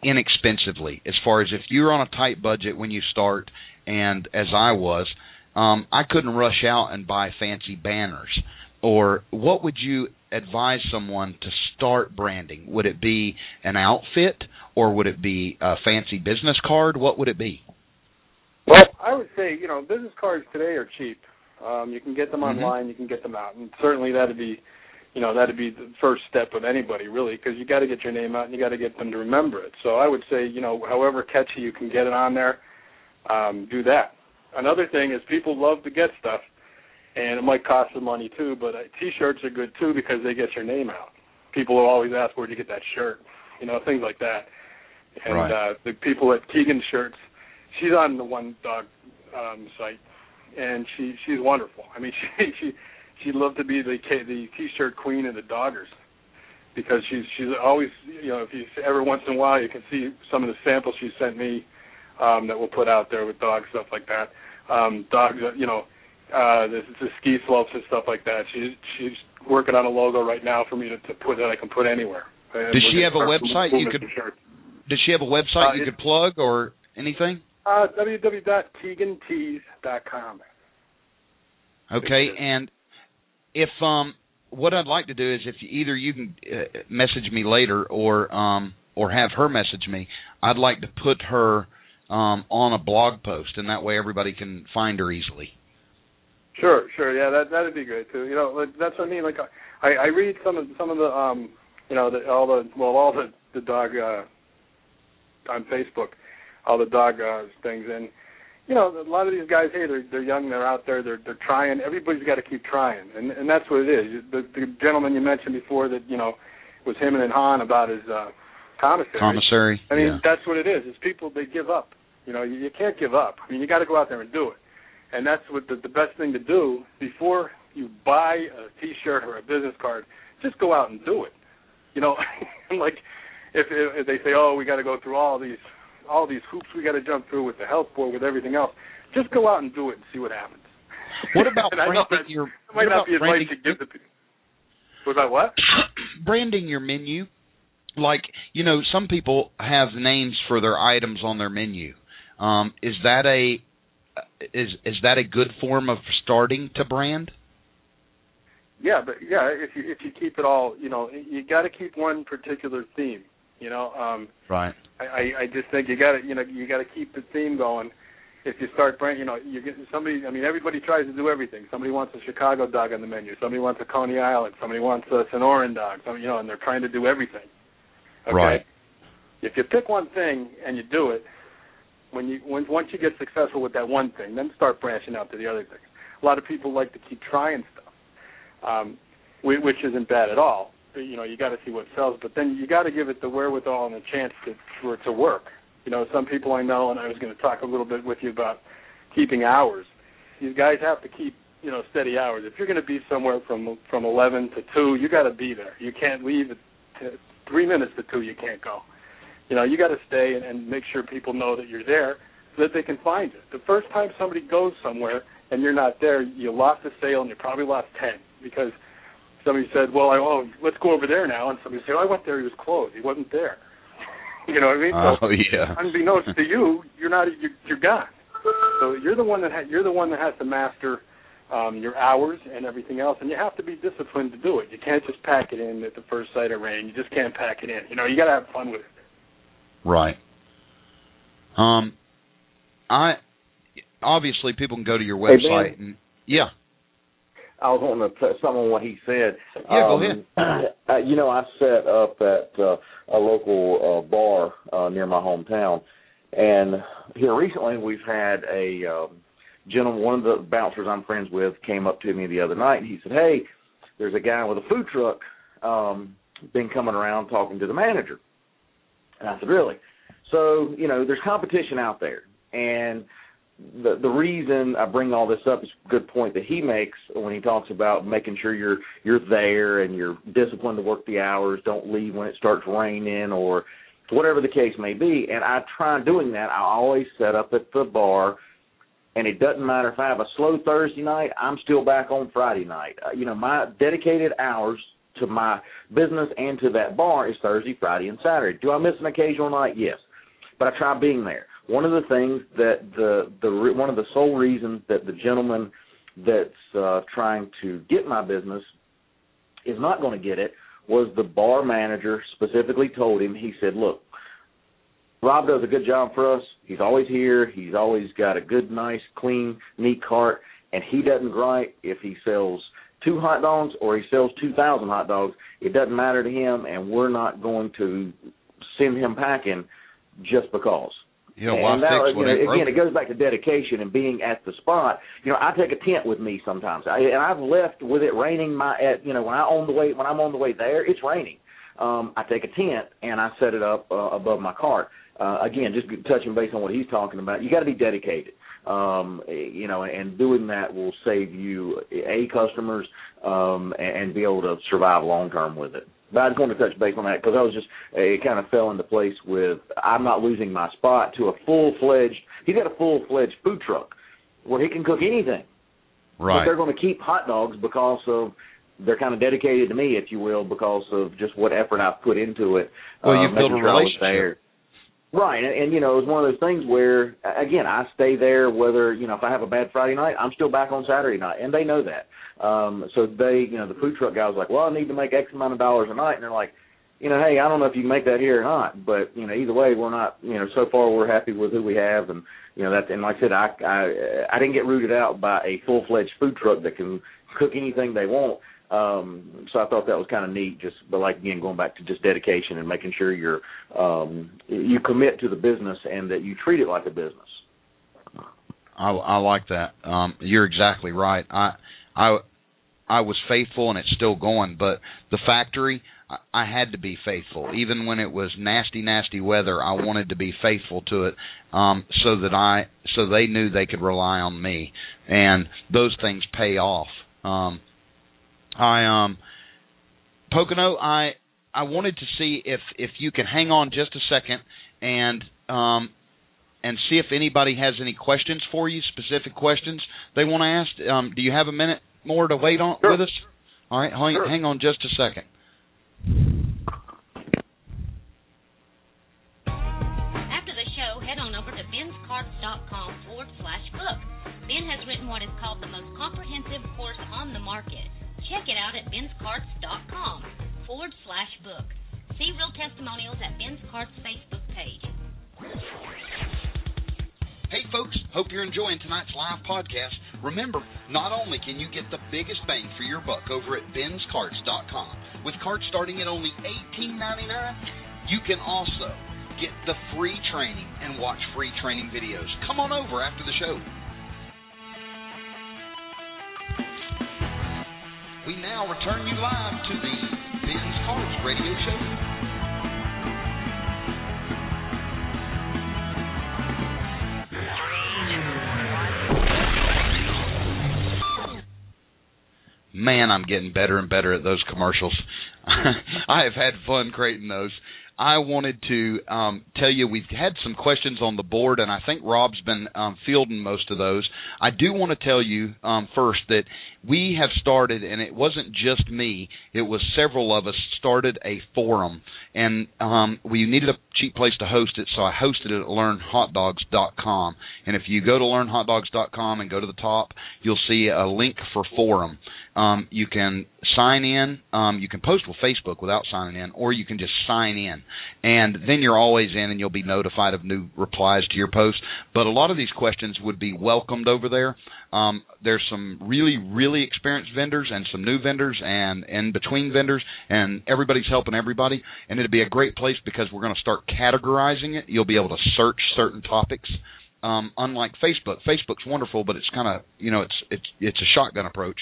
inexpensively as far as if you're on a tight budget when you start and as I was, um I couldn't rush out and buy fancy banners or what would you advise someone to start branding? Would it be an outfit or would it be a fancy business card? What would it be? Well, I would say you know business cards today are cheap. Um, you can get them Mhm. online, you can get them out, and certainly that'd be, you know, that'd be the first step of anybody really, because you got to get your name out and you got to get them to remember it. So I would say, you know, however catchy you can get it on there, um, do that. Another thing is people love to get stuff, and it might cost them money too. But uh, T-shirts are good too because they get your name out. People will always ask where'd you get that shirt, you know, things like that. And Right. uh, the people at Keegan Shirts, she's on the One Dog um, site, and she she's wonderful. I mean, she she she'd love to be the K- the T-shirt queen of the Doggers because she's she's always you know if you every once in a while you can see some of the samples she sent me um, that we'll put out there with dog stuff like that. Um, dogs, uh, you know, uh, the, the ski slopes and stuff like that. She's she's working on a logo right now for me to, to put that I can put anywhere. Does she have a website you could-. Does she have a website Uh, you could plug or anything? Uh, www.keegantees.com. Okay, and if um what I'd like to do is if you, either you can uh, message me later or um or have her message me, I'd like to put her um on a blog post and that way everybody can find her easily. Sure, sure, yeah, that that'd be great too. You know, like, that's what I mean. Like, I I read some of some of the um, you know, the, all the well, all the the dog uh, on Facebook, all the dog uh, things, and you know, a lot of these guys, hey, they're they're young, they're out there, they're they're trying. Everybody's got to keep trying, and and that's what it is. The the gentleman you mentioned before that you know was him and Han about his uh, commissary. Commissary. I mean, yeah. that's what it is. It's people they give up. You know, you, you can't give up. I mean, you got to go out there and do it. And that's what the, the best thing to do before you buy a T-shirt or a business card. Just go out and do it. You know, like if, if they say, "Oh, we got to go through all these all these hoops we got to jump through with the health board with everything else," just go out and do it and see what happens. What about and I know branding your it might not be advice to give the people. What about what? branding your menu? Like, you know, some people have names for their items on their menu. Um, is that a is is that a good form of starting to brand? Yeah, but yeah, if you if you keep it all, you know, you got to keep one particular theme. You know, um, Right. I I just think you got to you know you got to keep the theme going. If you start brand, you know, you get somebody. I mean, everybody tries to do everything. Somebody wants a Chicago dog on the menu. Somebody wants a Coney Island. Somebody wants a Sonoran dog. Some, you know, and they're trying to do everything. Okay? Right. If you pick one thing and you do it, when you when, once you get successful with that one thing, then start branching out to the other things. A lot of people like to keep trying stuff, um, whi- which isn't bad at all. You know, you got to see what sells, but then you got to give it the wherewithal and the chance to, for it to work. You know, some people I know, and I was going to talk a little bit with you about keeping hours. These guys have to keep you know steady hours. If you're going to be somewhere from from 11 to 2, you got to be there. You can't leave at three minutes to two. You can't go. You know, you got to stay and, and make sure people know that you're there so that they can find you. The first time somebody goes somewhere and you're not there, you lost a sale and you probably lost ten because somebody said, "Well, I, oh, let's go over there now," and somebody said, "Oh, I went there. He was closed. He wasn't there." you know what I mean? Oh so, yeah. unbeknownst to you, you're not you're, you're gone. So you're the one that ha- you're the one that has to master um, your hours and everything else, and you have to be disciplined to do it. You can't just pack it in at the first sight of rain. You just can't pack it in. You know, you got to have fun with it. Right. Um, I obviously people can go to your Hey, website and yeah. I was wanting to touch some on what he said. Yeah, go um, uh, you know, I set up at uh, a local uh, bar uh, near my hometown, and here recently we've had a um, gentleman. One of the bouncers I'm friends with came up to me the other night, and he said, "Hey, there's a guy with a food truck um, been coming around talking to the manager." And I said, "Really?" So you know, there's competition out there, and the the reason I bring all this up is a good point that he makes when he talks about making sure you're you're there and you're disciplined to work the hours, don't leave when it starts raining or whatever the case may be. And I try doing that. I always set up at the bar and it doesn't matter if I have a slow Thursday night, I'm still back on Friday night. Uh, you know, my dedicated hours to my business and to that bar is Thursday, Friday, and Saturday. Do I miss an occasional night? Yes, but I try being there. One of the things that the the one of the sole reasons that the gentleman that's uh, trying to get my business is not going to get it was the bar manager specifically told him. He said, "Look, Rob does a good job for us. He's always here. He's always got a good, nice, clean, neat cart, and he doesn't gripe if he sells two hot dogs or he sells two thousand hot dogs. It doesn't matter to him, and we're not going to send him packing just because." You know, why and that, you know, again, it goes back to dedication and being at the spot. You know, I take a tent with me sometimes, I, and I've left with it raining. My, at, you know, when I on the way when I'm on the way there, it's raining. Um, I take a tent and I set it up uh, above my cart. Uh, again, just touching base on what he's talking about, you got to be dedicated. Um, you know, and doing that will save you a customers um, and, and be able to survive long term with it. But I just wanted to touch base on that because I was just it kind of fell into place with I'm not losing my spot to a full fledged. He's got a full fledged food truck where he can cook anything, Right. but they're going to keep hot dogs because of they're kind of dedicated to me, if you will, because of just what effort I've put into it. Well, uh, you've built a sure I was relationship. there. Right, and, and you know, it's one of those things where again, I stay there whether you know if I have a bad Friday night, I'm still back on Saturday night, and they know that. Um, so they, you know, the food truck guy was like, "Well, I need to make X amount of dollars a night," and they're like, "You know, hey, I don't know if you can make that here or not, but you know, either way, we're not, you know, so far we're happy with who we have, and you know that. And like I said, I I I didn't get rooted out by a full fledged food truck that can cook anything they want. Um, so I thought that was kind of neat. Just, but like again, going back to just dedication and making sure you're um, you commit to the business and that you treat it like a business. I, I like that. Um, you're exactly right. I, I, I was faithful, and it's still going. But the factory, I, had to be faithful, even when it was nasty, nasty weather. I wanted to be faithful to it, um, so that I, so they knew they could rely on me, and those things pay off. Um, I, um, Pocono, I, I wanted to see if if you can hang on just a second and um and see if anybody has any questions for you, specific questions they want to ask. Um, do you have a minute more to wait on Sure. with us? All right, hang, Sure. hang on just a second. After the show, head on over to benscarts.com forward slash book. Ben has written what is called the most comprehensive course on the market. Check it out at benscarts.com forward slash book. See real testimonials at Ben's Carts Facebook page. Hey, folks, hope you're enjoying tonight's live podcast. Remember, not only can you get the biggest bang for your buck over at benscarts.com, with carts starting at only $18.99, You can also get the free training and watch free training videos. Come on over after the show. We now return you live to the Ben's Carts Radio Show. man, I'm getting better and better at those commercials. I have had fun creating those. I wanted to um, tell you we've had some questions on the board, and I think Rob's been um, fielding most of those. I do want to tell you um, first that we have started, and it wasn't just me; it was several of us started a forum, and um, we needed a cheap place to host it, so I hosted it at LearnHotDogs.com. And if you go to LearnHotDogs.com and go to the top, you'll see a link for forum. Um, you can sign in. Um, you can post with Facebook without signing in, or you can just sign in, and then you're always in, and you'll be notified of new replies to your posts. But a lot of these questions would be welcomed over there. Um, there's some really, really experienced vendors and some new vendors and in between vendors, and everybody's helping everybody. And it'd be a great place because we're going to start categorizing it. You'll be able to search certain topics. Um, unlike Facebook, Facebook's wonderful, but it's kind of you know it's it's it's a shotgun approach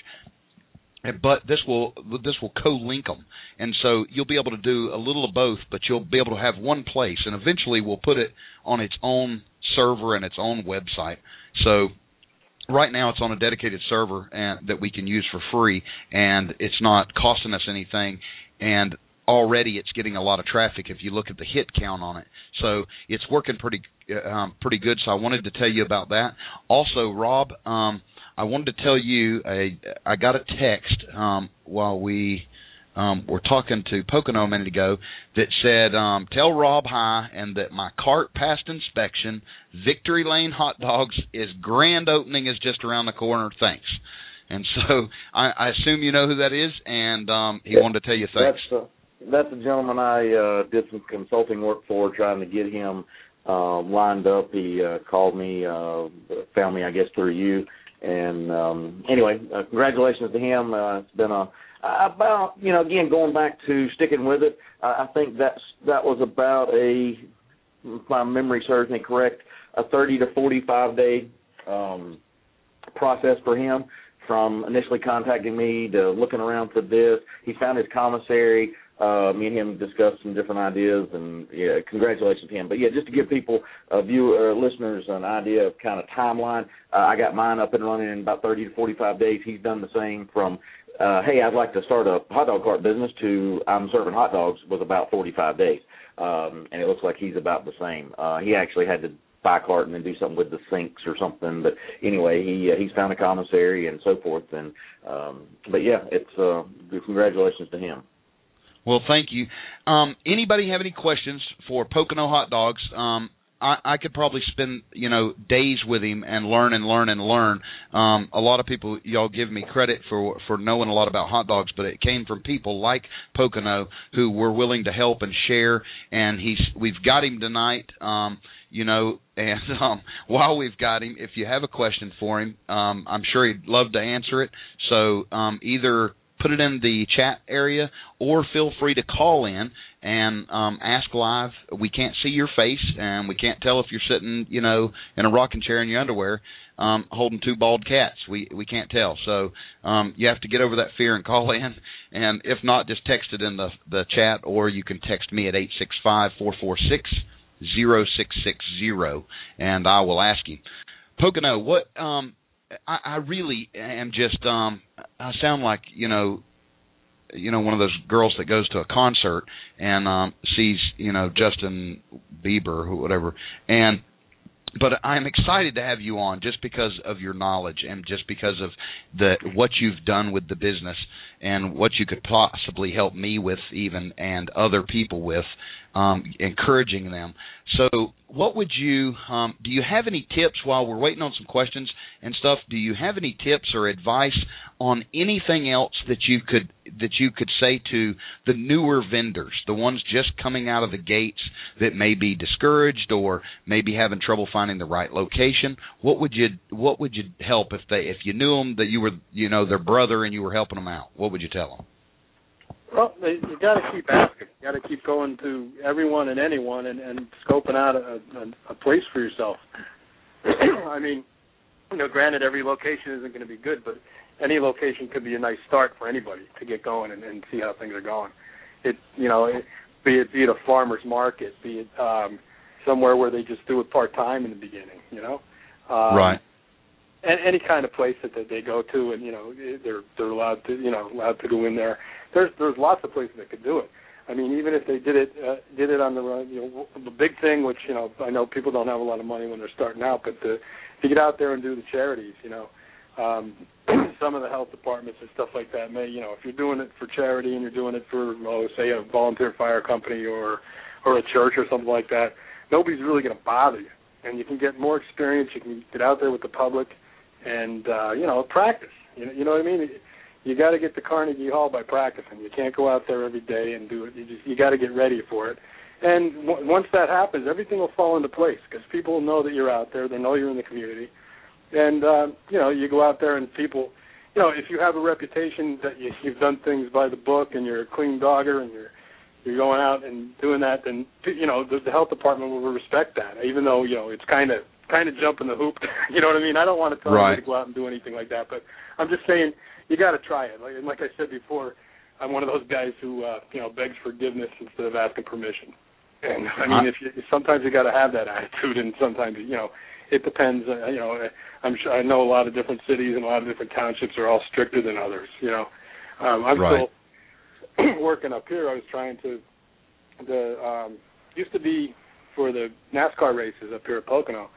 but this will this will co-link them, and so you'll be able to do a little of both. But you'll be able to have one place, and eventually we'll put it on its own server and its own website. So right now it's on a dedicated server and that we can use for free, and it's not costing us anything. And already it's getting a lot of traffic if you look at the hit count on it. So it's working pretty um, pretty good. So I wanted to tell you about that. Also, Rob. Um, I wanted to tell you I I got a text um, while we um, were talking to Pocono a minute ago that said, um, "Tell Rob hi and that my cart passed inspection. Victory Lane Hot Dogs is grand opening is just around the corner. Thanks." And so I, I assume you know who that is, and um, he wanted to tell you thanks. That's, uh, that's the gentleman I uh, did some consulting work for, trying to get him uh, lined up. He uh, called me, uh, found me, I guess, through you and um, anyway, uh, congratulations to him. Uh, it's been a about you know again going back to sticking with it. I, think that's that was about a if my memory serves me correct, a 30 to 45 day um, process for him from initially contacting me to looking around for this. He found his commissary uh, me and him discussed some different ideas, and yeah, congratulations to him. But yeah, just to give people, uh, view uh, listeners, an idea of kind of timeline. Uh, I got mine up and running in about 30 to 45 days. He's done the same from, uh, hey, I'd like to start a hot dog cart business to I'm serving hot dogs was about 45 days, um, and it looks like he's about the same. Uh, he actually had to buy a cart and then do something with the sinks or something. But anyway, he uh, he's found a commissary and so forth. And um, but yeah, it's uh, congratulations to him. Well, thank you. Um, anybody have any questions for Pocono Hot Dogs? Um, I, I could probably spend you know days with him and learn and learn and learn. Um, a lot of people y'all give me credit for for knowing a lot about hot dogs, but it came from people like Pocono who were willing to help and share. And he's we've got him tonight. Um, you know, and um, while we've got him, if you have a question for him, um, I'm sure he'd love to answer it. So um, either put it in the chat area or feel free to call in and um, ask live. We can't see your face and we can't tell if you're sitting, you know, in a rocking chair in your underwear um, holding two bald cats. We we can't tell. So um, you have to get over that fear and call in. And if not, just text it in the the chat or you can text me at eight six five four four six zero six six zero and I will ask you. Pocono, what um I, I really am just um I sound like you know you know one of those girls that goes to a concert and um sees you know Justin Bieber or whatever. And but I'm excited to have you on just because of your knowledge and just because of the what you've done with the business and what you could possibly help me with even and other people with um, encouraging them. So what would you um, do you have any tips while we're waiting on some questions and stuff? Do you have any tips or advice on anything else that you could that you could say to the newer vendors the ones just coming out of the gates that may be discouraged or maybe having trouble finding the right location? What would you what would you help if they if you knew them that you were you know their brother and you were helping them out? What would you tell them Well, they, you got to keep asking. You got to keep going to everyone and anyone, and, and scoping out a, a, a place for yourself. I mean, you know, granted, every location isn't going to be good, but any location could be a nice start for anybody to get going and, and see how things are going. It, you know, it, be it be it a farmer's market, be it um, somewhere where they just do it part time in the beginning, you know. Um, right. And any kind of place that they go to, and you know, they're they're allowed to, you know, allowed to go in there there's there's lots of places that could do it. I mean, even if they did it uh, did it on the run, you know, the big thing, which you know, I know people don't have a lot of money when they're starting out, but to to get out there and do the charities, you know, um, some of the health departments and stuff like that may, you know, if you're doing it for charity and you're doing it for, oh, say, a volunteer fire company or or a church or something like that, nobody's really going to bother you, and you can get more experience. You can get out there with the public, and uh, you know, practice. You know, you know what I mean you got to get to Carnegie Hall by practicing. You can't go out there every day and do it. You just you got to get ready for it. And w- once that happens, everything will fall into place because people know that you're out there. They know you're in the community, and uh, you know you go out there and people, you know, if you have a reputation that you, you've done things by the book and you're a clean dogger and you're you're going out and doing that, then you know the, the health department will respect that, even though you know it's kind of kind of jumping the hoop. you know what I mean? I don't want to tell right. you to go out and do anything like that, but I'm just saying you got to try it. Like, like I said before, I'm one of those guys who uh, you know begs forgiveness instead of asking permission. And I mean, if you, sometimes you got to have that attitude, and sometimes you know it depends. Uh, you know, I'm sure I know a lot of different cities and a lot of different townships are all stricter than others. You know, um, I'm right. still working up here. I was trying to the um, used to be for the NASCAR races up here at Pocono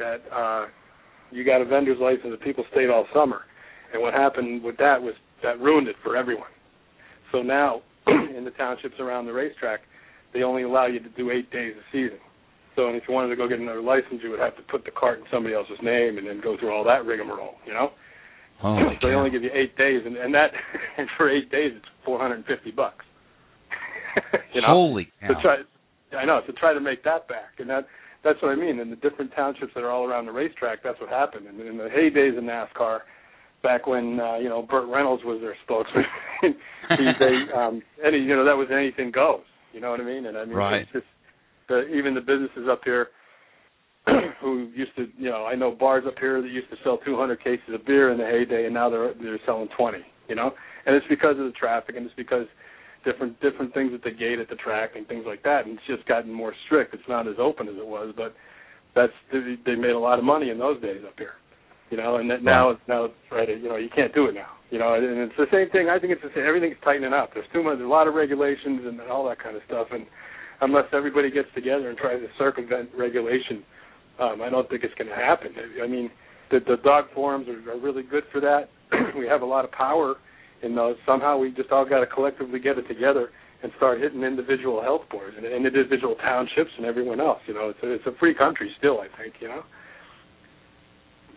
that uh, you got a vendor's license and people stayed all summer. And what happened with that was that ruined it for everyone. So now, in the townships around the racetrack, they only allow you to do eight days a season. So, and if you wanted to go get another license, you would have to put the cart in somebody else's name and then go through all that rigmarole, you know. Oh, so they only give you eight days, and and that and for eight days it's four hundred and fifty bucks. you know, holy cow. to try, I know to try to make that back, and that that's what I mean. In the different townships that are all around the racetrack, that's what happened. And in the heydays of NASCAR, back when uh, you know Burt Reynolds was their spokesman. they um, any you know that was anything goes. You know what I mean? And I mean right. it's just the, even the businesses up here who used to you know I know bars up here that used to sell 200 cases of beer in the heyday, and now they're they're selling 20. You know, and it's because of the traffic, and it's because different different things at the gate at the track and things like that. And it's just gotten more strict. It's not as open as it was, but that's they made a lot of money in those days up here you know, and that now it's now it's right. You know, you can't do it now. You know, and it's the same thing. I think it's the same. Everything's tightening up. There's too much. There's a lot of regulations and all that kind of stuff. And unless everybody gets together and tries to circumvent regulation, um, I don't think it's going to happen. I mean, the, the dog forums are, are really good for that. we have a lot of power in those. Somehow we just all got to collectively get it together and start hitting individual health boards and, and individual townships and everyone else. You know, it's a, it's a free country still. I think. You know.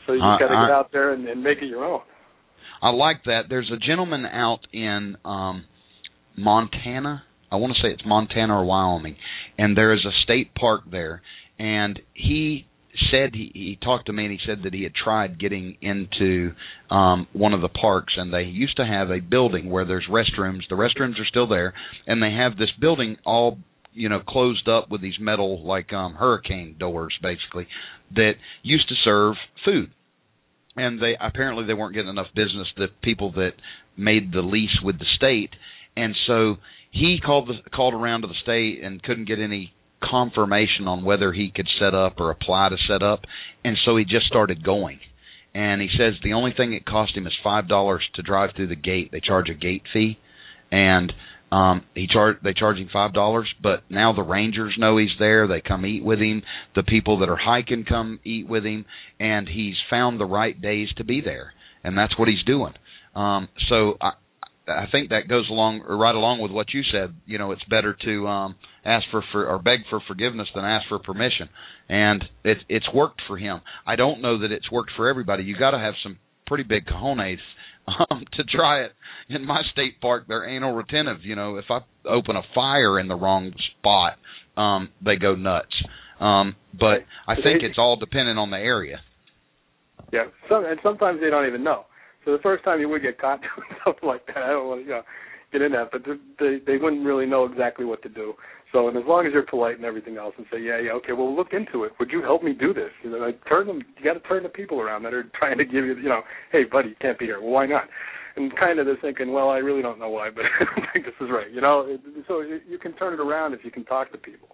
So you uh, got to get out there and, and make it your own. I like that. There's a gentleman out in um Montana. I want to say it's Montana or Wyoming, and there is a state park there. And he said he, he talked to me and he said that he had tried getting into um one of the parks and they used to have a building where there's restrooms. The restrooms are still there and they have this building all you know closed up with these metal like um hurricane doors basically that used to serve food. And they apparently they weren't getting enough business the people that made the lease with the state. And so he called the called around to the state and couldn't get any confirmation on whether he could set up or apply to set up and so he just started going and he says the only thing it cost him is five dollars to drive through the gate they charge a gate fee and um, he charge they charge him five dollars, but now the Rangers know he's there. They come eat with him. The people that are hiking come eat with him, and he's found the right days to be there, and that's what he's doing. Um, so I, I think that goes along right along with what you said. You know, it's better to um, ask for, for or beg for forgiveness than ask for permission, and it, it's worked for him. I don't know that it's worked for everybody. You got to have some pretty big cojones um, to try it. In my state park, they're anal retentive. You know, if I open a fire in the wrong spot, um, they go nuts. Um, but I think it's all dependent on the area. Yeah, some, and sometimes they don't even know. So the first time you would get caught doing something like that, I don't want to, you know, get in that, but they they wouldn't really know exactly what to do. So, and as long as you're polite and everything else, and say, yeah, yeah, okay, well, look into it. Would you help me do this? You know, like turn them. You got to turn the people around that are trying to give you, you know, hey, buddy, you can't be here. Well, why not? And kind of they're thinking, well, I really don't know why, but I don't think this is right. You know, so you can turn it around if you can talk to people.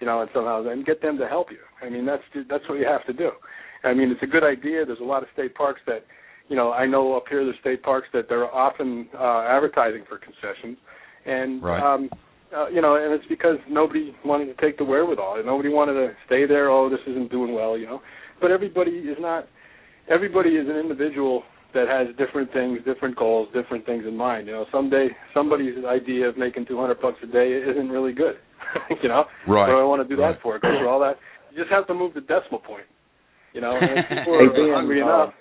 You know, and somehow and get them to help you. I mean, that's that's what you have to do. I mean, it's a good idea. There's a lot of state parks that, you know, I know up here the state parks that they're often uh, advertising for concessions, and right. um, uh, you know, and it's because nobody wanted to take the wherewithal. Nobody wanted to stay there. Oh, this isn't doing well, you know. But everybody is not. Everybody is an individual that has different things, different goals, different things in mind. You know, someday somebody's idea of making 200 bucks a day isn't really good. you know, right? What do I want to do right. that for? Go through all that. You just have to move the decimal point. You know, and people are hungry enough.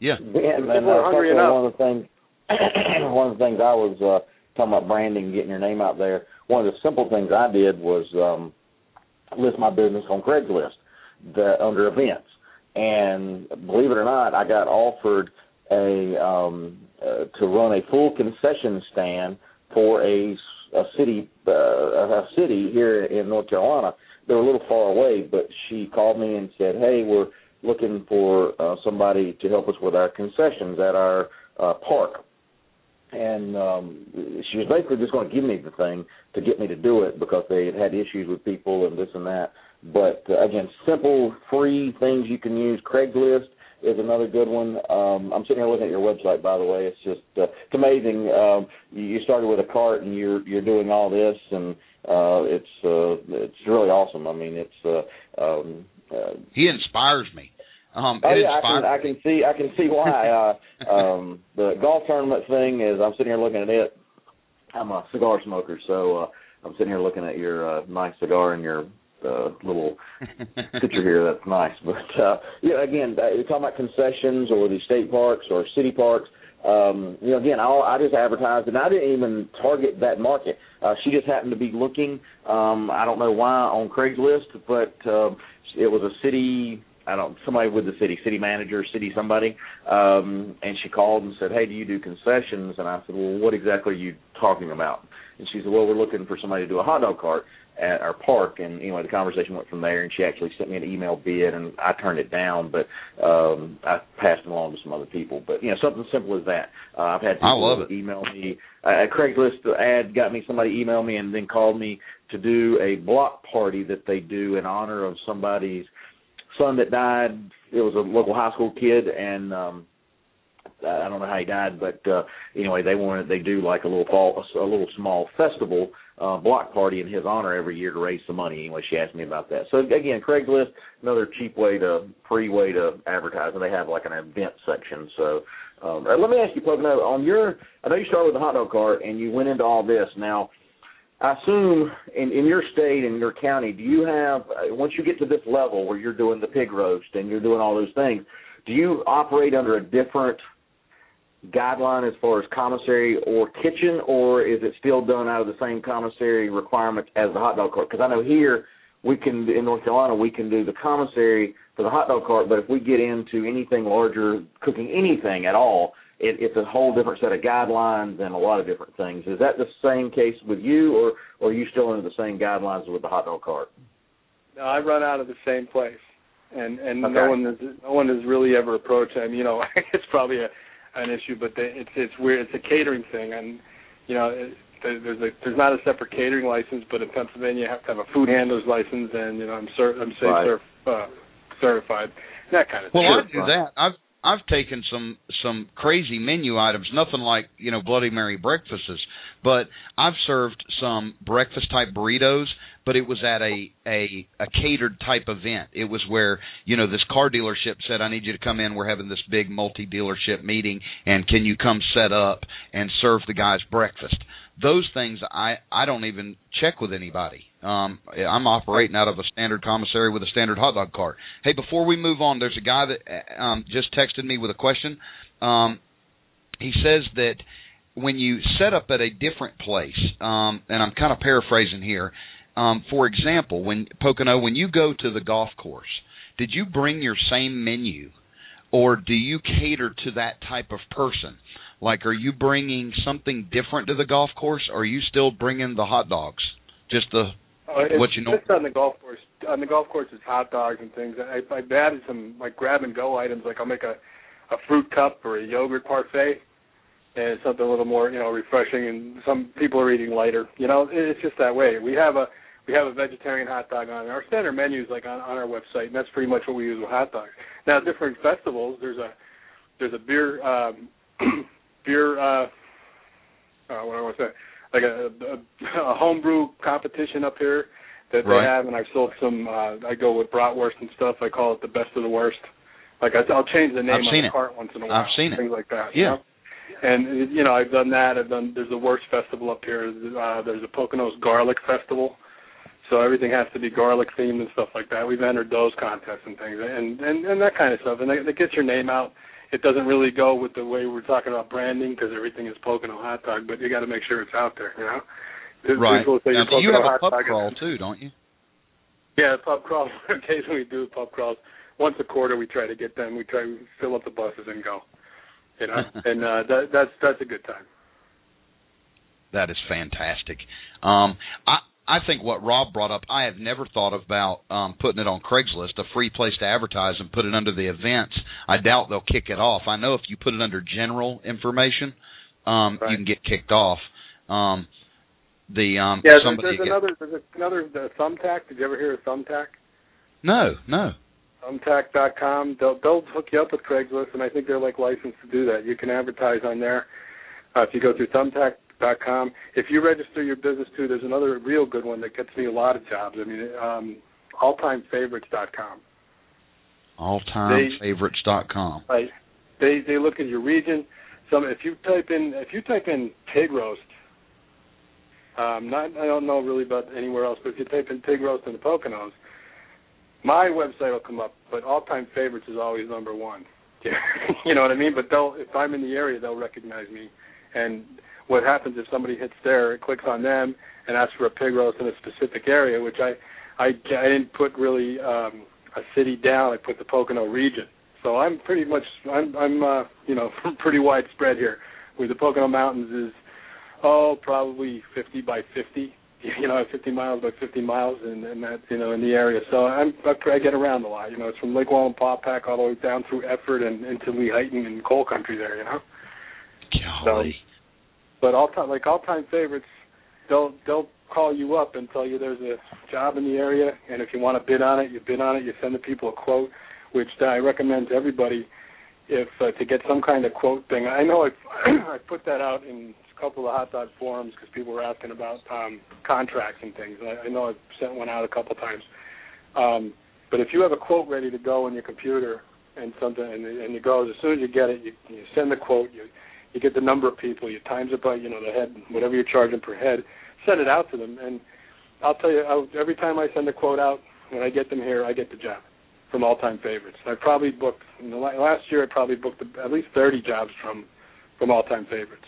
Yeah. Ben, man, people are hungry enough. One of the things, one of the things I was uh, talking about branding, getting your name out there. One of the simple things I did was um, list my business on Craigslist the, under events, and believe it or not, I got offered a um, uh, to run a full concession stand for a, a city uh, a city here in North Carolina. They're a little far away, but she called me and said, "Hey, we're looking for uh, somebody to help us with our concessions at our uh, park." and um she was basically just going to give me the thing to get me to do it because they had had issues with people and this and that. But uh, again, simple, free things you can use. Craigslist is another good one. Um, I'm sitting here looking at your website, by the way. It's just uh, it's amazing. Um, you started with a cart and you're you're doing all this, and uh, it's uh, it's really awesome. I mean, it's uh, um, uh, he inspires me. Um, oh yeah, I can, I can see I can see why. uh, um, the golf tournament thing is I'm sitting here looking at it. I'm a cigar smoker, so uh, I'm sitting here looking at your uh, nice cigar and your uh, little picture here. That's nice, but uh, yeah, again, you're talking about concessions or the state parks or city parks. Um, you know, again, I, I just advertised, and I didn't even target that market. Uh, she just happened to be looking. Um, I don't know why on Craigslist, but uh, it was a city I don't somebody with the city, city manager, city somebody, um, and she called and said, "Hey, do you do concessions?" And I said, "Well, what exactly are you talking about?" And she said, "Well, we're looking for somebody to do a hot dog cart at our park." And anyway, the conversation went from there, and she actually sent me an email bid, and I turned it down, but um, I passed it along to some other people. But you know, something simple as that. Uh, I've had people email me. Uh, a Craigslist ad got me somebody email me and then called me to do a block party that they do in honor of somebody's son that died. It was a local high school kid, and um, I don't know how he died, but uh, anyway, they wanted they do like a little fall, a little small festival uh, block party in his honor every year to raise some money. Anyway, she asked me about that. So again, Craigslist, another cheap way to free way to advertise, and they have like an event section. So um, let me ask you, Pocono, on your I know you started with the hot dog cart and you went into all this. Now, I assume in, in your state and your county, do you have uh, once you get to this level where you're doing the pig roast and you're doing all those things, do you operate under a different guideline as far as commissary or kitchen, or is it still done out of the same commissary requirements as the hot dog cart? Because I know here we can in North Carolina we can do the commissary for the hot dog cart, but if we get into anything larger, cooking anything at all, it, it's a whole different set of guidelines and a lot of different things. Is that the same case with you, or, or are you still under the same guidelines with the hot dog cart? No, I run out of the same place, and and okay. no one has no one has really ever approached. I mean, you know, it's probably a an issue, but they, it's it's weird. It's a catering thing, and you know. It, there's a there's not a separate catering license, but in Pennsylvania you have to have a food handler's license, and you know I'm cert I'm safe right. cerf, uh, certified, that kind of well, thing. Well, I do that. I've I've taken some some crazy menu items, nothing like you know Bloody Mary breakfasts, but I've served some breakfast type burritos. But it was at a a a catered type event. It was where you know this car dealership said, "I need you to come in. We're having this big multi dealership meeting, and can you come set up and serve the guys breakfast?" those things I I don't even check with anybody. Um, I'm operating out of a standard commissary with a standard hot dog cart. Hey, before we move on, there's a guy that um, just texted me with a question. Um, he says that when you set up at a different place, um, and I'm kind of paraphrasing here. Um, for example, when Pocono, when you go to the golf course, did you bring your same menu, or do you cater to that type of person? Like, are you bringing something different to the golf course, or are you still bringing the hot dogs? Just the Uh, what you know- just on the golf course. On the golf course, it's hot dogs and things. I, I've added some like grab and go items. Like I'll make a a fruit cup or a yogurt parfait, and something a little more you know refreshing. And some people are eating lighter. You know, it's just that way. We have a we have a vegetarian hot dog on our standard menus like on, on our website, and that's pretty much what we use with hot dogs. Now, different festivals, there's a there's a beer um, beer uh, uh, what do I want to say like a, a, a homebrew competition up here that Right. they have, and I've sold some. Uh, I go with bratwurst and stuff. I call it the best of the worst. Like I, I'll change the name I've on the it. cart once in a while. I've seen it. Things like that. you Yeah. know? And you know, I've done that. I've done. There's a worst festival up here. Uh, there's a Poconos Garlic Festival. So everything has to be garlic themed and stuff like that. We've entered those contests and things, and and and that kind of stuff. And that gets your name out. It doesn't really go with the way we're talking about branding because everything is Pocono hot dog, but you got to make sure it's out there. You know. right. People say Now, you have a pub crawl too, don't you? Yeah, pub crawls. Occasionally we do pub crawls. Once a quarter we try to get them. We try to fill up the buses and go. You know, and uh, that, that's that's a good time. That is fantastic. Um, I I think what Rob brought up, I have never thought about um, putting it on Craigslist, a free place to advertise, and put it under the events. I doubt they'll kick it off. I know if you put it under general information, um, Right. you can get kicked off. Um, the um, Yeah, there's, there's another there's another the Thumbtack. Did you ever hear of Thumbtack? no, no. Thumbtack.com. They'll they'll hook you up with Craigslist, and I think they're like licensed to do that. You can advertise on there. Uh, if you go through Thumbtack.com, if you register your business too, there's another real good one that gets me a lot of jobs. I mean, um, alltimefavorites.com. Alltimefavorites.com. Right. They they look at your region. Some if you type in if you type in pig roast, um, not I don't know really about anywhere else, but if you type in pig roast in the Poconos, my website will come up. But all time favorites is always number one. you know what I mean? But they'll if I'm in the area, they'll recognize me. And what happens if somebody hits there, it clicks on them and asks for a pig roast in a specific area, which I I, I didn't put really um, a city down. I put the Pocono region. So I'm pretty much I'm I'm uh, you know pretty widespread here. Where the Pocono Mountains is oh probably 50 by 50, you know 50 miles by 50 miles, and, and that you know in the area. So I'm I, I get around a lot. You know it's from Lake Wallenpaupack all the way down through Effort and into Lehighton and coal country there. You know. Golly. But all time like all time favorites, they'll they'll call you up and tell you there's a job in the area, and if you want to bid on it, you bid on it. You send the people a quote, which I recommend to everybody if uh, to get some kind of quote thing. I know I I put that out in couple of hot dog forums because people were asking about um, contracts and things. I, I know I've sent one out a couple times. Um, but if you have a quote ready to go on your computer and something, and, and it goes as soon as you get it, you, you send the quote. You you get the number of people, you times it by you know the head, whatever you're charging per head, send it out to them, and I'll tell you I'll, every time I send a quote out, when I get them here, I get the job from all time favorites. I probably booked in the la- last year. I probably booked at least 30 jobs from from all time favorites.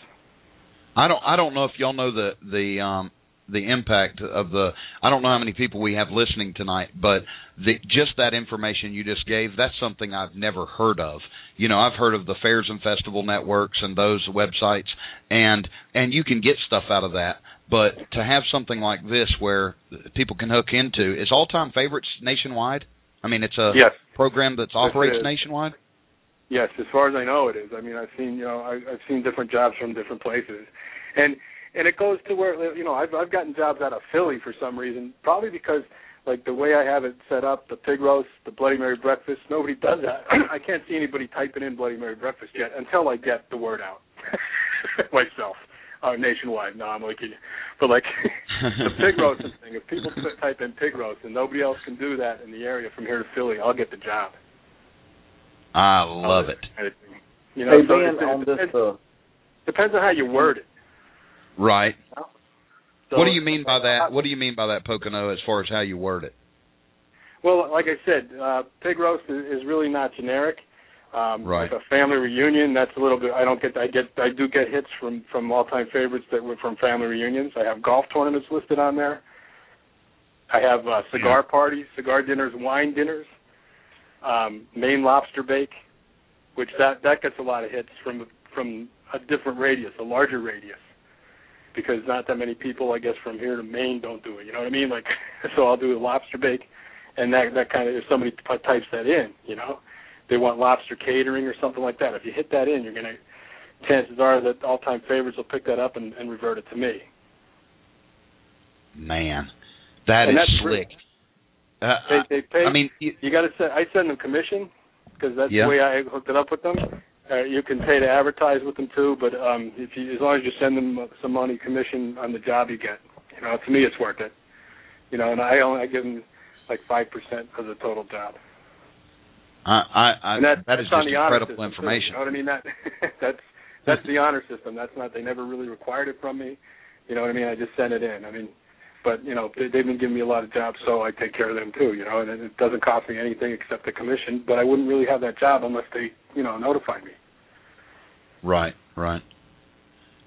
I don't I don't know if y'all know the the um the impact of the I don't know how many people we have listening tonight, but the just that information you just gave, that's something I've never heard of. You know, I've heard of the fairs and festival networks and those websites and and you can get stuff out of that, but to have something like this where people can hook into is all time favorites nationwide? I mean, it's a Yes. program that operates nationwide? Yes, as far as I know, it is. I mean, I've seen you know I, I've seen different jobs from different places, and and it goes to where you know I've I've gotten jobs out of Philly for some reason, probably because like the way I have it set up, the pig roast, the Bloody Mary breakfast, nobody does that. I can't see anybody typing in Bloody Mary breakfast yet until I get the word out myself. Uh, nationwide. No, I'm only. But like the pig roasting thing, if people type in pig roast and nobody else can do that in the area from here to Philly, I'll get the job. I love it. You know, hey so Ben, it, it on this depends, uh, depends on how you word it. Right. So, what do you mean by that? What do you mean by that, Pocono, as far as how you word it? Well, like I said, uh, pig roast is, is really not generic. Um, Right. Like a family reunion, that's a little bit. I don't get. I get. I do get hits from from all time favorites that were from family reunions. I have golf tournaments listed on there. I have uh, cigar parties, cigar dinners, wine dinners, um, Maine lobster bake, which that that gets a lot of hits from from a different radius, a larger radius, because not that many people, I guess, from here to Maine don't do it. You know what I mean? Like, so I'll do a lobster bake, and that that kind of if somebody types that in, you know, they want lobster catering or something like that. If you hit that in, you're gonna chances are that all-time favorites will pick that up and, and revert it to me. Man, that and is slick. Uh, uh, they, they pay. I mean, you, you got to send. I send them commission because that's Yeah. the way I hooked it up with them. Uh, you can pay to advertise with them too, but um, if you, as long as you send them some money commission on the job you get, you know, to me it's worth it. You know, and I only I give them like five percent of the total job. I, I, I and that, that is just incredible too, information. you know what I mean? That that's that's the honor system. That's not they never really required it from me. You know what I mean? I just sent it in. I mean, but you know they, they've been giving me a lot of jobs, so I take care of them too. You know, and it doesn't cost me anything except the commission. But I wouldn't really have that job unless they you know notify me. Right, right.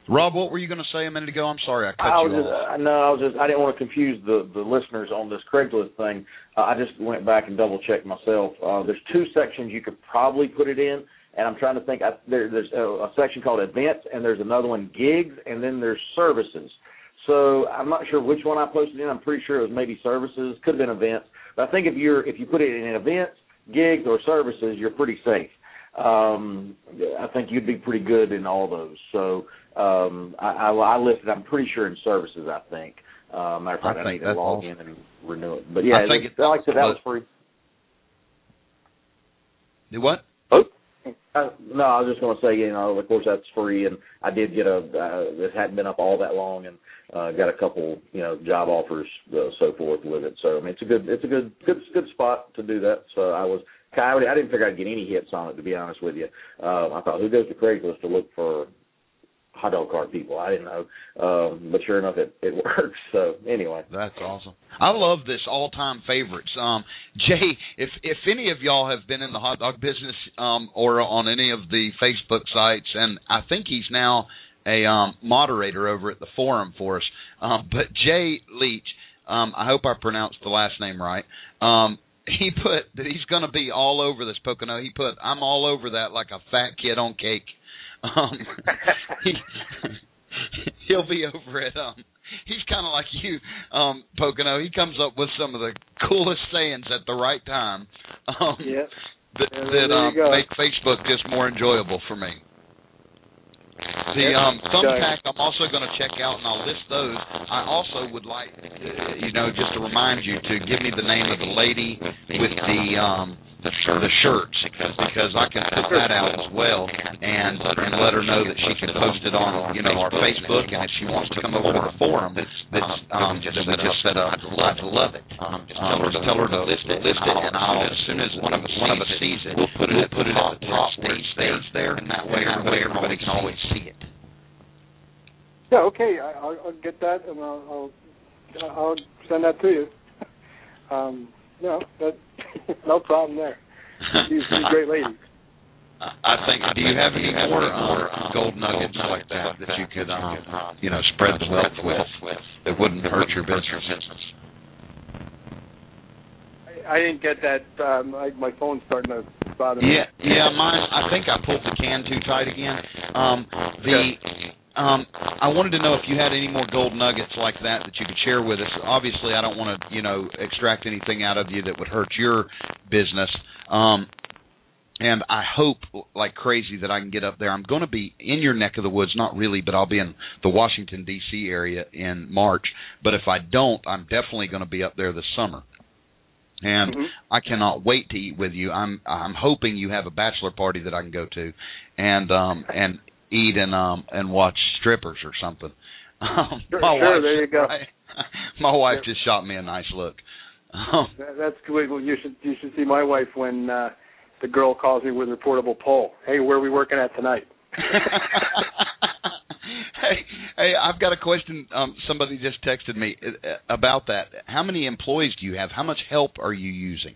Rob, what were you going to say a minute ago? I'm sorry, I cut I was you just, off. uh, no, I was just I didn't want to confuse the the listeners on this Craigslist thing. Uh, I just went back and double checked myself. Uh, there's two sections you could probably put it in, and I'm trying to think. I, there, there's a, a section called events, and there's another one gigs, and then there's services. So I'm not sure which one I posted in. I'm pretty sure it was maybe services, could have been events. But I think if you're if you put it in events, gigs, or services, you're pretty safe. Um, I think you'd be pretty good in all those. So um, I, I, I listed. I'm pretty sure in services. I think. Uh, matter of fact, I I, think need to log awesome. in and renew it. But yeah, I think it, like I said, that was free. Do what? Uh, no, I was just going to say, you know, of course that's free, and I did get a. Uh, this hadn't been up all that long, and uh, got a couple, you know, job offers, uh, so forth with it. So I mean, it's a good, it's a good, good, good spot to do that. So I was, I, I didn't figure I'd get any hits on it, to be honest with you. Um, I thought, who goes to Craigslist to look for hot dog cart people? I didn't know, um, but sure enough, it it works. So anyway, That's awesome. I love this all time favorites. Um Jay, if if any of y'all have been in the hot dog business um or on any of the Facebook sites and I think he's now a um moderator over at the forum for us. Um but Jay Leach, um I hope I pronounced the last name right. Um he put that he's going to be all over this Pocono. He put I'm all over that like a fat kid on cake. Um he, he'll be over it um he's kind of like you, um, Pocono. He comes up with some of the coolest sayings at the right time. Um, Yeah. That, that um, make Facebook just more enjoyable for me. The um, thumbtack I'm also going to check out, and I'll list those. I also would like, uh, you know, just to remind you to give me the name of the lady with the um, the, the shirts because I can put that out as well and and let her know that she can post it on you know our Facebook and if she wants to come over to the forum that's um that just set up I'd love it um just tell her to list it list it and I'll as soon as one of us one of us sees it we'll put it put it at the top where it stays there and that way everybody everybody can always see it Yeah. Okay. I, I'll, I'll get that, and I'll, I'll I'll send that to you. Um, you know, that no problem there. She's, she's a great lady. I think. Do you have any more um, gold nuggets like that that you could, um, you know, spread the wealth with that wouldn't hurt your business? I, I didn't get that. Um, I, my phone's starting to bother me. Yeah, yeah. Mine. I think I pulled the can too tight again. Um, the. Um, I wanted to know if you had any more gold nuggets like that that you could share with us. Obviously, I don't want to, you know, extract anything out of you that would hurt your business. Um, and I hope like crazy that I can get up there. I'm going to be in your neck of the woods, not really, but I'll be in the Washington D.C. area in March. But if I don't, I'm definitely going to be up there this summer. And Mhm. I cannot wait to eat with you. I'm I'm hoping you have a bachelor party that I can go to, and um and eat and um and watch strippers or something. Um, Sure, my sure, wife, there you go. my wife just shot me a nice look. Um, That, that's good. Well, you should you should see my wife when uh, the girl calls me with her portable pole. Hey, where are we working at tonight? hey, hey, I've got a question. Um, somebody just texted me uh, about that. How many employees do you have? How much help are you using?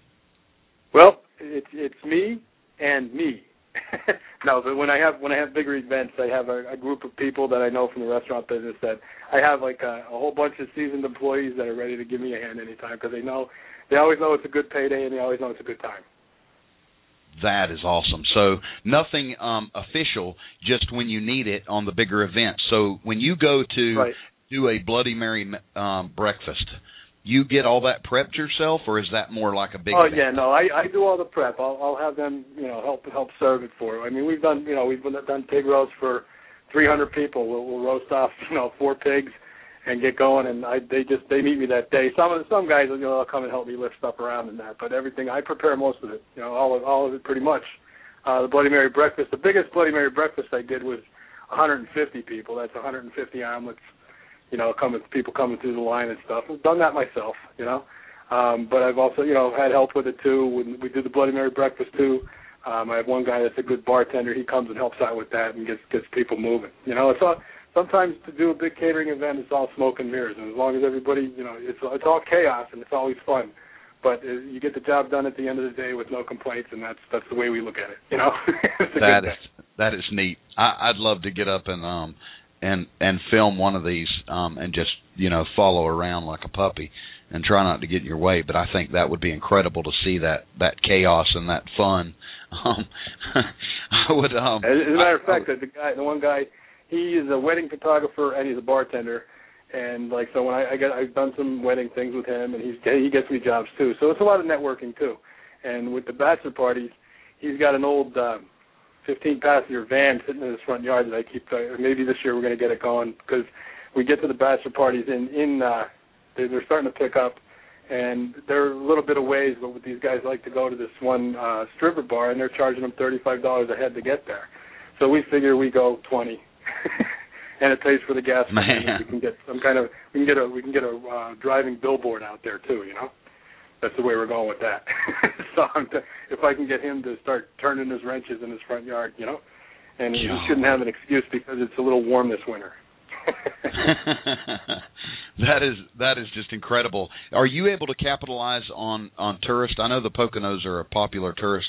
Well, it's it's me and me. no, but when I have when I have bigger events, I have a, a group of people that I know from the restaurant business that I have like a, a whole bunch of seasoned employees that are ready to give me a hand anytime because they know they always know it's a good payday and they always know it's a good time. That is awesome. So nothing um, official, just when you need it on the bigger events. So when you go to right. do a Bloody Mary um, breakfast, you get all that prepped yourself, or is that more like a big? Oh event? yeah, no, I I do all the prep. I'll I'll have them, you know, help help serve it for. I mean, we've done, you know, we've done pig roast for 300 people. We'll, we'll roast off, you know, four pigs and get going. And I they just they meet me that day. Some of some guys, you know, they'll come and help me lift stuff around and that. But everything I prepare most of it, you know, all of all of it pretty much. Uh, the Bloody Mary breakfast. The biggest Bloody Mary breakfast I did was 150 people. That's 150 omelets you know, coming people coming through the line and stuff. I've done that myself, you know. Um, but I've also, you know, had help with it too. When we do the Bloody Mary breakfast too, um, I have one guy that's a good bartender. He comes and helps out with that and gets gets people moving. You know, it's all sometimes to do a big catering event, it's all smoke and mirrors, and as long as everybody, you know, it's it's all chaos and it's always fun. But uh, you get the job done at the end of the day with no complaints, and that's that's the way we look at it. You know, that is that is neat. I, I'd love to get up and um and and film one of these um and just you know follow around like a puppy and try not to get in your way. But i think that would be incredible to see that that chaos and that fun. Um i would um as, a matter of fact the guy the one guy he is a wedding photographer and he's a bartender. And like so when i i get i've done some wedding things with him and he's he gets me jobs too. So it's a lot of networking too. And with the bachelor parties he's got an old um 15 passenger van sitting in his front yard that I keep. Uh, maybe this year we're going to get it going because we get to the bachelor parties in in uh, they're, they're starting to pick up, and they're a little bit of ways. But these guys like to go to this one uh, stripper bar, and they're charging them 35 dollars a head to get there. So we figure we go 20. and it pays for the gas. Man. We can get some kind of we can get a we can get a uh, driving billboard out there too. You know that's the way we're going with that. so I'm t- if I can get him to start turning his wrenches in his front yard, you know, and he shouldn't have an excuse because it's a little warm this winter. that is that is just incredible. Are you able to capitalize on on tourists? I know the Poconos are a popular tourist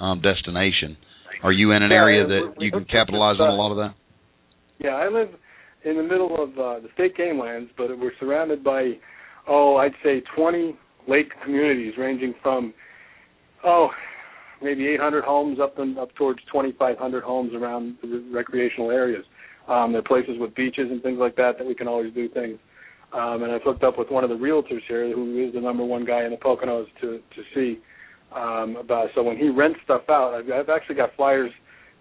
um, destination. Are you in an yeah, area that you can capitalize on a lot of that? Yeah, I live in the middle of uh, the state game lands, but we're surrounded by oh, I'd say 20 lake communities ranging from oh maybe 800 homes up and up towards 2,500 homes around the recreational areas. Um, there are places with beaches and things like that that we can always do things. Um, and I've hooked up with one of the realtors here, who is the number one guy in the Poconos to to see um, about. So when he rents stuff out, I've, I've actually got flyers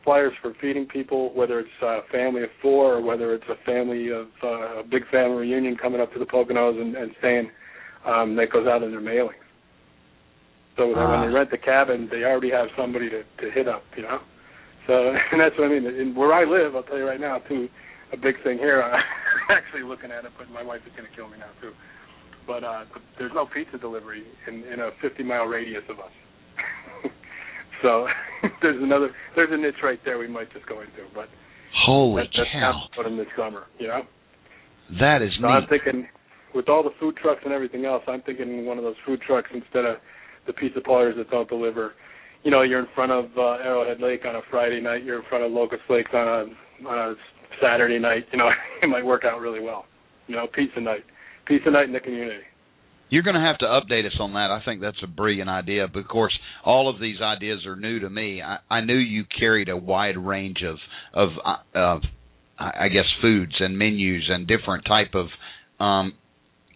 flyers for feeding people, whether it's a family of four or whether it's a family of uh, a big family reunion coming up to the Poconos and, and staying um, that goes out in their mailings. So that when they rent the cabin, they already have somebody to, to hit up, you know. So and that's what I mean. In, where I live, I'll tell you right now, too, a big thing here. I'm actually looking at it, but my wife is going to kill me now too. But uh, there's no pizza delivery in, in a 50 mile radius of us. so there's another there's a niche right there we might just go into. But holy that, that's cow! Put in this summer, you know. That is so neat. I'm thinking with all the food trucks and everything else, I'm thinking one of those food trucks instead of the pizza parlors that don't deliver. You know, you're in front of uh, Arrowhead Lake on a Friday night. You're in front of Locust Lakes on a on a Saturday night. You know, it might work out really well. You know, pizza night, pizza night in the community. You're going to have to update us on that. I think that's a brilliant idea. But of course, all of these ideas are new to me. I, I knew you carried a wide range of of uh, of I guess foods and menus and different type of um,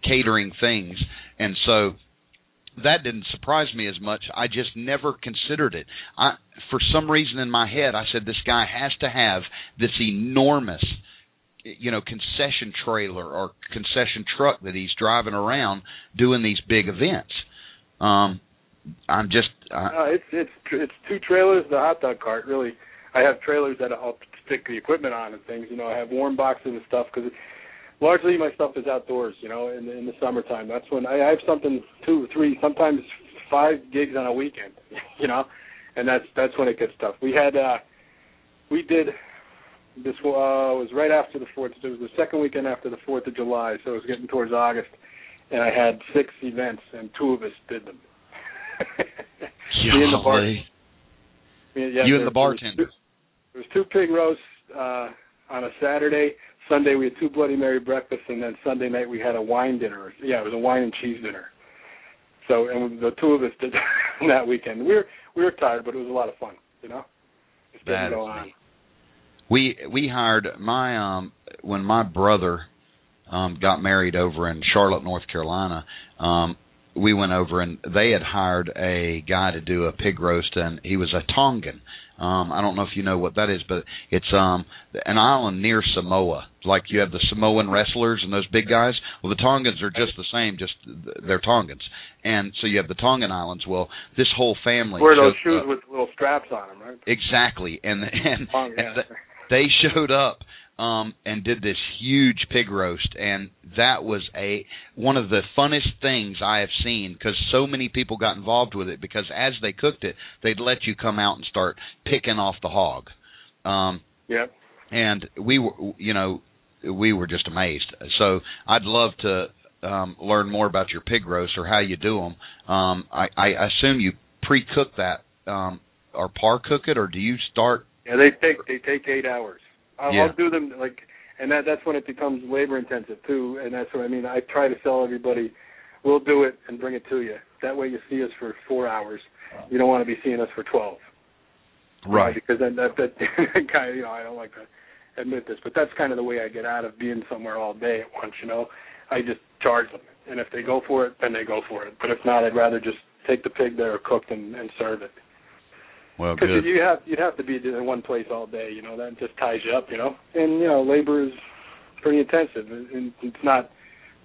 catering things, and so that didn't surprise me as much. I just never considered it. I, for some reason in my head, I said this guy has to have this enormous, you know, concession trailer or concession truck that he's driving around doing these big events. Um, I'm just. Uh, no, it's it's it's two trailers, the hot dog cart. Really, I have trailers that I'll stick the equipment on and things. You know, I have warm boxes and stuff because largely my stuff is outdoors. You know, in the, in the summertime. That's when I, I have something two, three, sometimes five gigs on a weekend. You know, and that's that's when it gets tough. We had uh we did this uh was right after the fourth. It was the second weekend after the Fourth of July, so it was getting towards August, and I had six events, and two of us did them. Me and the bar. Yeah, you and the bartender. There was two, there was two pig roasts uh, on a Saturday. Sunday we had two Bloody Mary breakfasts, and then Sunday night we had a wine dinner. Yeah, it was a wine and cheese dinner. So, and the two of us did that weekend. We were we were tired, but it was a lot of fun. You know, just That getting is go on. we we hired my um when my brother um got married over in Charlotte, North Carolina, um we went over and they had hired a guy to do a pig roast and he was a Tongan. Um I don't know if you know what that is, but it's um an island near Samoa. Like you have the Samoan wrestlers and those big guys. Well, the Tongans are just the same, just they're Tongans. And so you have the Tongan Islands. Well, this whole family Wear those shoes up- with little straps on them, right? Exactly, and and, Oh, and they showed up um and did this huge pig roast and that was a one of the funnest things I have seen because so many people got involved with it because as they cooked it they'd let you come out and start picking off the hog um Yep. and we were you know we were just amazed so I'd love to um learn more about your pig roast or how you do them um I I assume you pre-cook that um or par cook it or do you start Yeah, they take they take eight hours. I'll, Yeah. I'll do them like, and that that's when it becomes labor intensive too. And that's what I mean. I try to tell everybody, we'll do it and bring it to you. That way you see us for four hours. You don't want to be seeing us for twelve. right Because then that that kind of you know I don't like to admit this, but that's kind of the way I get out of being somewhere all day at once. You know, I just charge them, and if they go for it, then they go for it. But if not, I'd rather just take the pig there cooked and, and serve it. Well Because you have you'd have to be in one place all day, you know. That just ties you up, you know. And you know, labor is pretty intensive, and it's not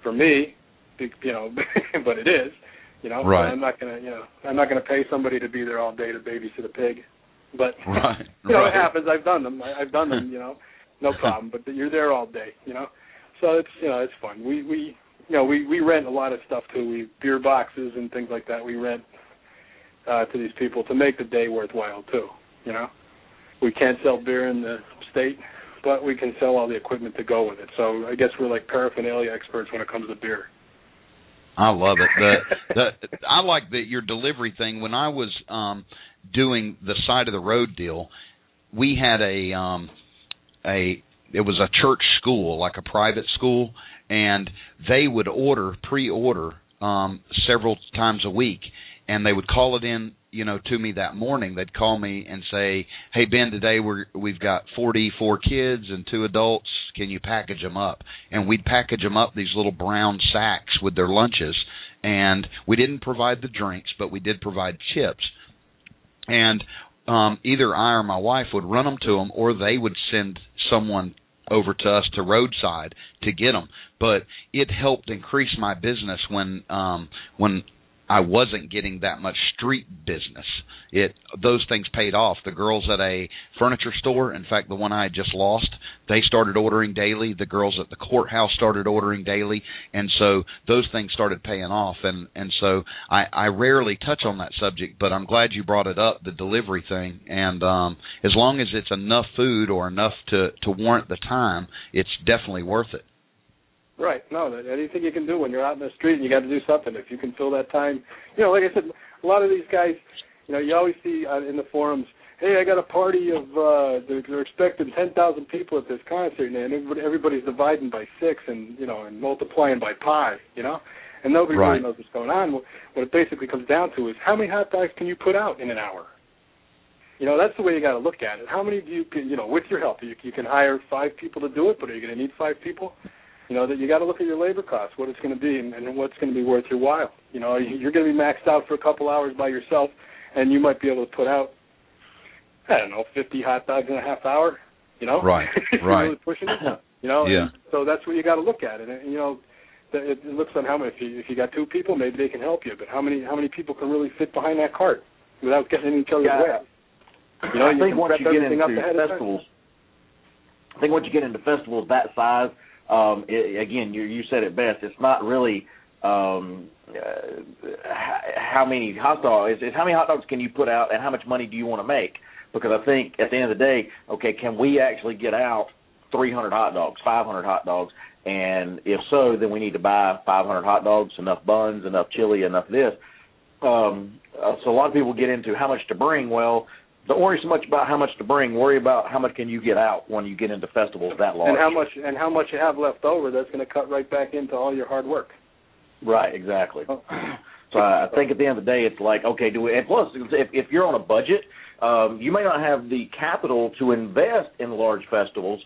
for me, you know, but it is, you know. Right. I'm not gonna, you know, I'm not gonna pay somebody to be there all day to babysit a pig, but right you know, right. it happens. I've done them. I, I've done them, you know, no problem. But you're there all day, you know. So it's you know it's fun. We we you know we we rent a lot of stuff too. We beer boxes and things like that. We rent uh, to these people to make the day worthwhile too. You know, we can't sell beer in the state, but we can sell all the equipment to go with it. So I guess we're like paraphernalia experts when it comes to beer. I love it. The the I like the your delivery thing. When I was um doing the side of the road deal, we had a um a it was a church school, like a private school, and they would order pre-order um several times a week and they would call it in you know to me that morning. They'd call me and say hey ben today we're we've got 44 kids and two adults. Can you package them up? And we'd package them up these little brown sacks with their lunches. And we didn't provide the drinks but we did provide chips. And um either I or my wife would run them to them or they would send someone over to us to roadside to get them but it helped increase my business when um when I wasn't getting that much street business. It those things paid off. The girls at a furniture store, in fact, the one I had just lost, they started ordering daily. The girls at the courthouse started ordering daily, and so those things started paying off. And and so I I rarely touch on that subject, but I'm glad you brought it up, the delivery thing. And um as long as it's enough food or enough to to warrant the time, it's definitely worth it. Right. No, that anything you can do when you're out in the street and you got to do something. If you can fill that time, you know, like I said, a lot of these guys, you know, you always see uh, in the forums, hey, I got a party of, uh, they're, they're expecting 10,000 people at this concert, and everybody, everybody's dividing by six and, you know, and multiplying by pi, you know, and nobody Right. really knows what's going on. What what it basically comes down to is how many hot dogs can you put out in an hour? You know, that's the way you got to look at it. How many do you, can, you know, with your help, you, you can hire five people to do it, but are you going to need five people? You know that you got to look at your labor costs, what it's going to be, and, and what's going to be worth your while. You know, you're going to be maxed out for a couple hours by yourself, and you might be able to put out, I don't know, 50 hot dogs in a half hour. You know, Right, you're right. really pushing it. You know, Yeah. and so that's what you got to look at, and you know, that it, it looks on how many. If you, if you got two people, maybe they can help you, but how many how many people can really fit behind that cart without getting in each other's Yeah. way? You know, I you think can once prep you get into ahead of festivals, I think once you get into festivals that size, um, it, again, you you said it best. It's not really um, uh, how many hot dogs. It's, it's how many hot dogs can you put out, and how much money do you want to make? Because I think at the end of the day, okay, can we actually get out 300 hot dogs, 500 hot dogs? And if so, then we need to buy 500 hot dogs, enough buns, enough chili, enough this. Um, uh, so a lot of people get into how much to bring. Well, don't worry so much about how much to bring. Worry about how much can you get out when you get into festivals that large. and how much and how much you have left over that's going to cut right back into all your hard work. Right, exactly. So I think at the end of the day, it's like, okay, do we? And plus, if if you're on a budget, um, you may not have the capital to invest in large festivals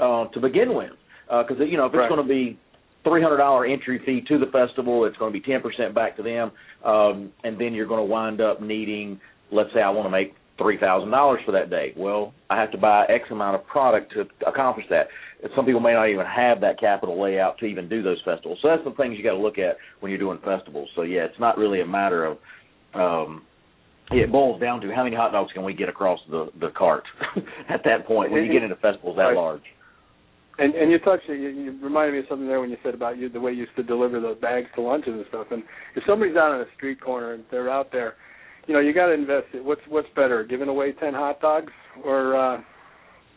uh, to begin with, because uh, you know if it's right. going to be three hundred dollar entry fee to the festival, it's going to be ten percent back to them, um, and then you're going to wind up needing, let's say, I want to make three thousand dollars for that day. Well, I have to buy X amount of product to accomplish that. Some people may not even have that capital layout to even do those festivals. So that's the things you got to look at when you're doing festivals. So yeah, it's not really a matter of. Um, it boils down to how many hot dogs can we get across the the cart at that point when you get into festivals that right. large. And and you touched you, you reminded me of something there when you said about you the way you used to deliver the bags to lunches and stuff. And if somebody's out on a street corner and they're out there you know, you got to invest. It. What's what's better, giving away ten hot dogs, or uh,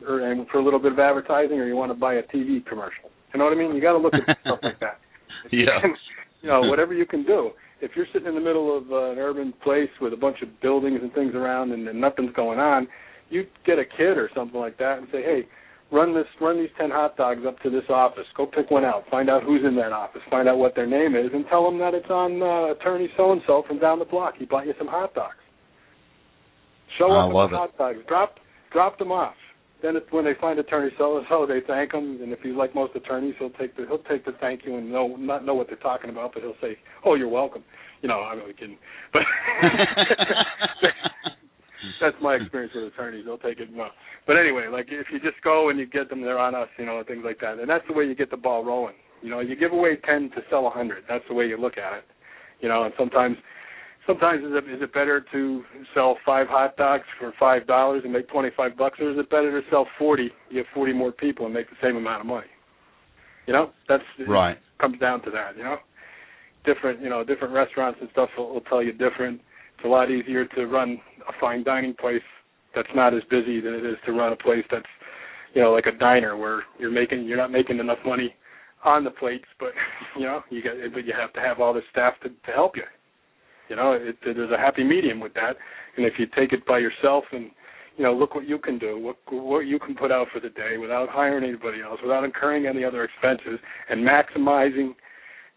or and for a little bit of advertising, or you want to buy a TV commercial? You know what I mean? You got to look at stuff like that. Yeah. you know, whatever you can do. If you're sitting in the middle of uh, an urban place with a bunch of buildings and things around, and, and nothing's going on, you get a kid or something like that, and say, hey run this run these ten hot dogs up to this office. Go pick one out. Find out who's in that office. Find out what their name is, and tell them that it's on uh, attorney so and so from down the block. He bought you some hot dogs. Show I up with the hot dogs. Drop drop them off. Then it's when they find attorney so and so, they thank him, and if he's like most attorneys, he'll take the he'll take the thank you and know not know what they're talking about, but he'll say, "Oh, you're welcome." You know, I'm only kidding, but that's my experience with attorneys. They'll take it. No. But anyway, like if you just go and you get them, they're on us, you know, and things like that. And that's the way you get the ball rolling. You know, you give away ten to sell a hundred. That's the way you look at it. You know, and sometimes sometimes is it is it better to sell five hot dogs for five dollars and make twenty five bucks or is it better to sell forty, you have forty more people and make the same amount of money? You know? That's right. It comes down to that, you know? Different you know, different restaurants and stuff will, will tell you different it's a lot easier to run a fine dining place that's not as busy than it is to run a place that's you know like a diner where you're making you're not making enough money on the plates, but you know you get but you have to have all the staff to to help you. You know, it, there's a happy medium with that, and if you take it by yourself and you know look what you can do, what what you can put out for the day without hiring anybody else, without incurring any other expenses, and maximizing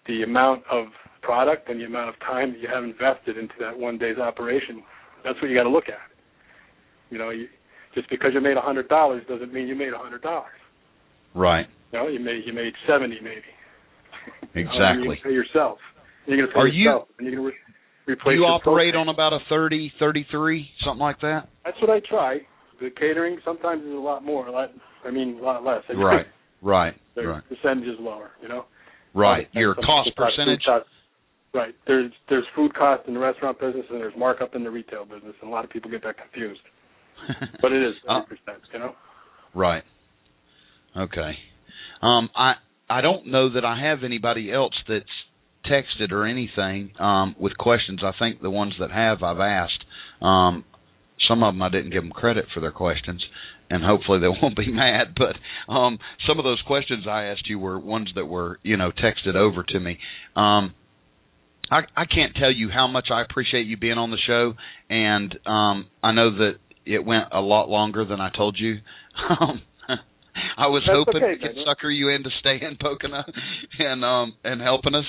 the amount of product and the amount of time that you have invested into that one day's operation. That's what you got to look at. You know, you, just because you made a hundred dollars doesn't mean you made a hundred dollars. Right. You know, you made you made seventy maybe. Exactly. you pay yourself. You're going to pay Are you- yourself, and you're going to re- replace. you operate on about a thirty, thirty-three, something like that. That's what I try. The catering sometimes is a lot more. A lot, I mean, a lot less. Right. Right. the Right. percentage is lower. You know. Right. Your cost people talk food percentage. Right. There's there's food cost in the restaurant business and there's markup in the retail business, and a lot of people get that confused. But it is Uh, thirty percent. You know. Right. Okay. Um, I I don't know that I have anybody else that's texted or anything um, with questions. I think the ones that have I've asked. Um, some of them I didn't give them credit for their questions, and hopefully they won't be mad. But um, some of those questions I asked you were ones that were you know texted over to me. Um, I, I can't tell you how much I appreciate you being on the show, and um, I know that it went a lot longer than I told you. Um, I was That's hoping okay, we could sucker you into staying Pocono and um and helping us,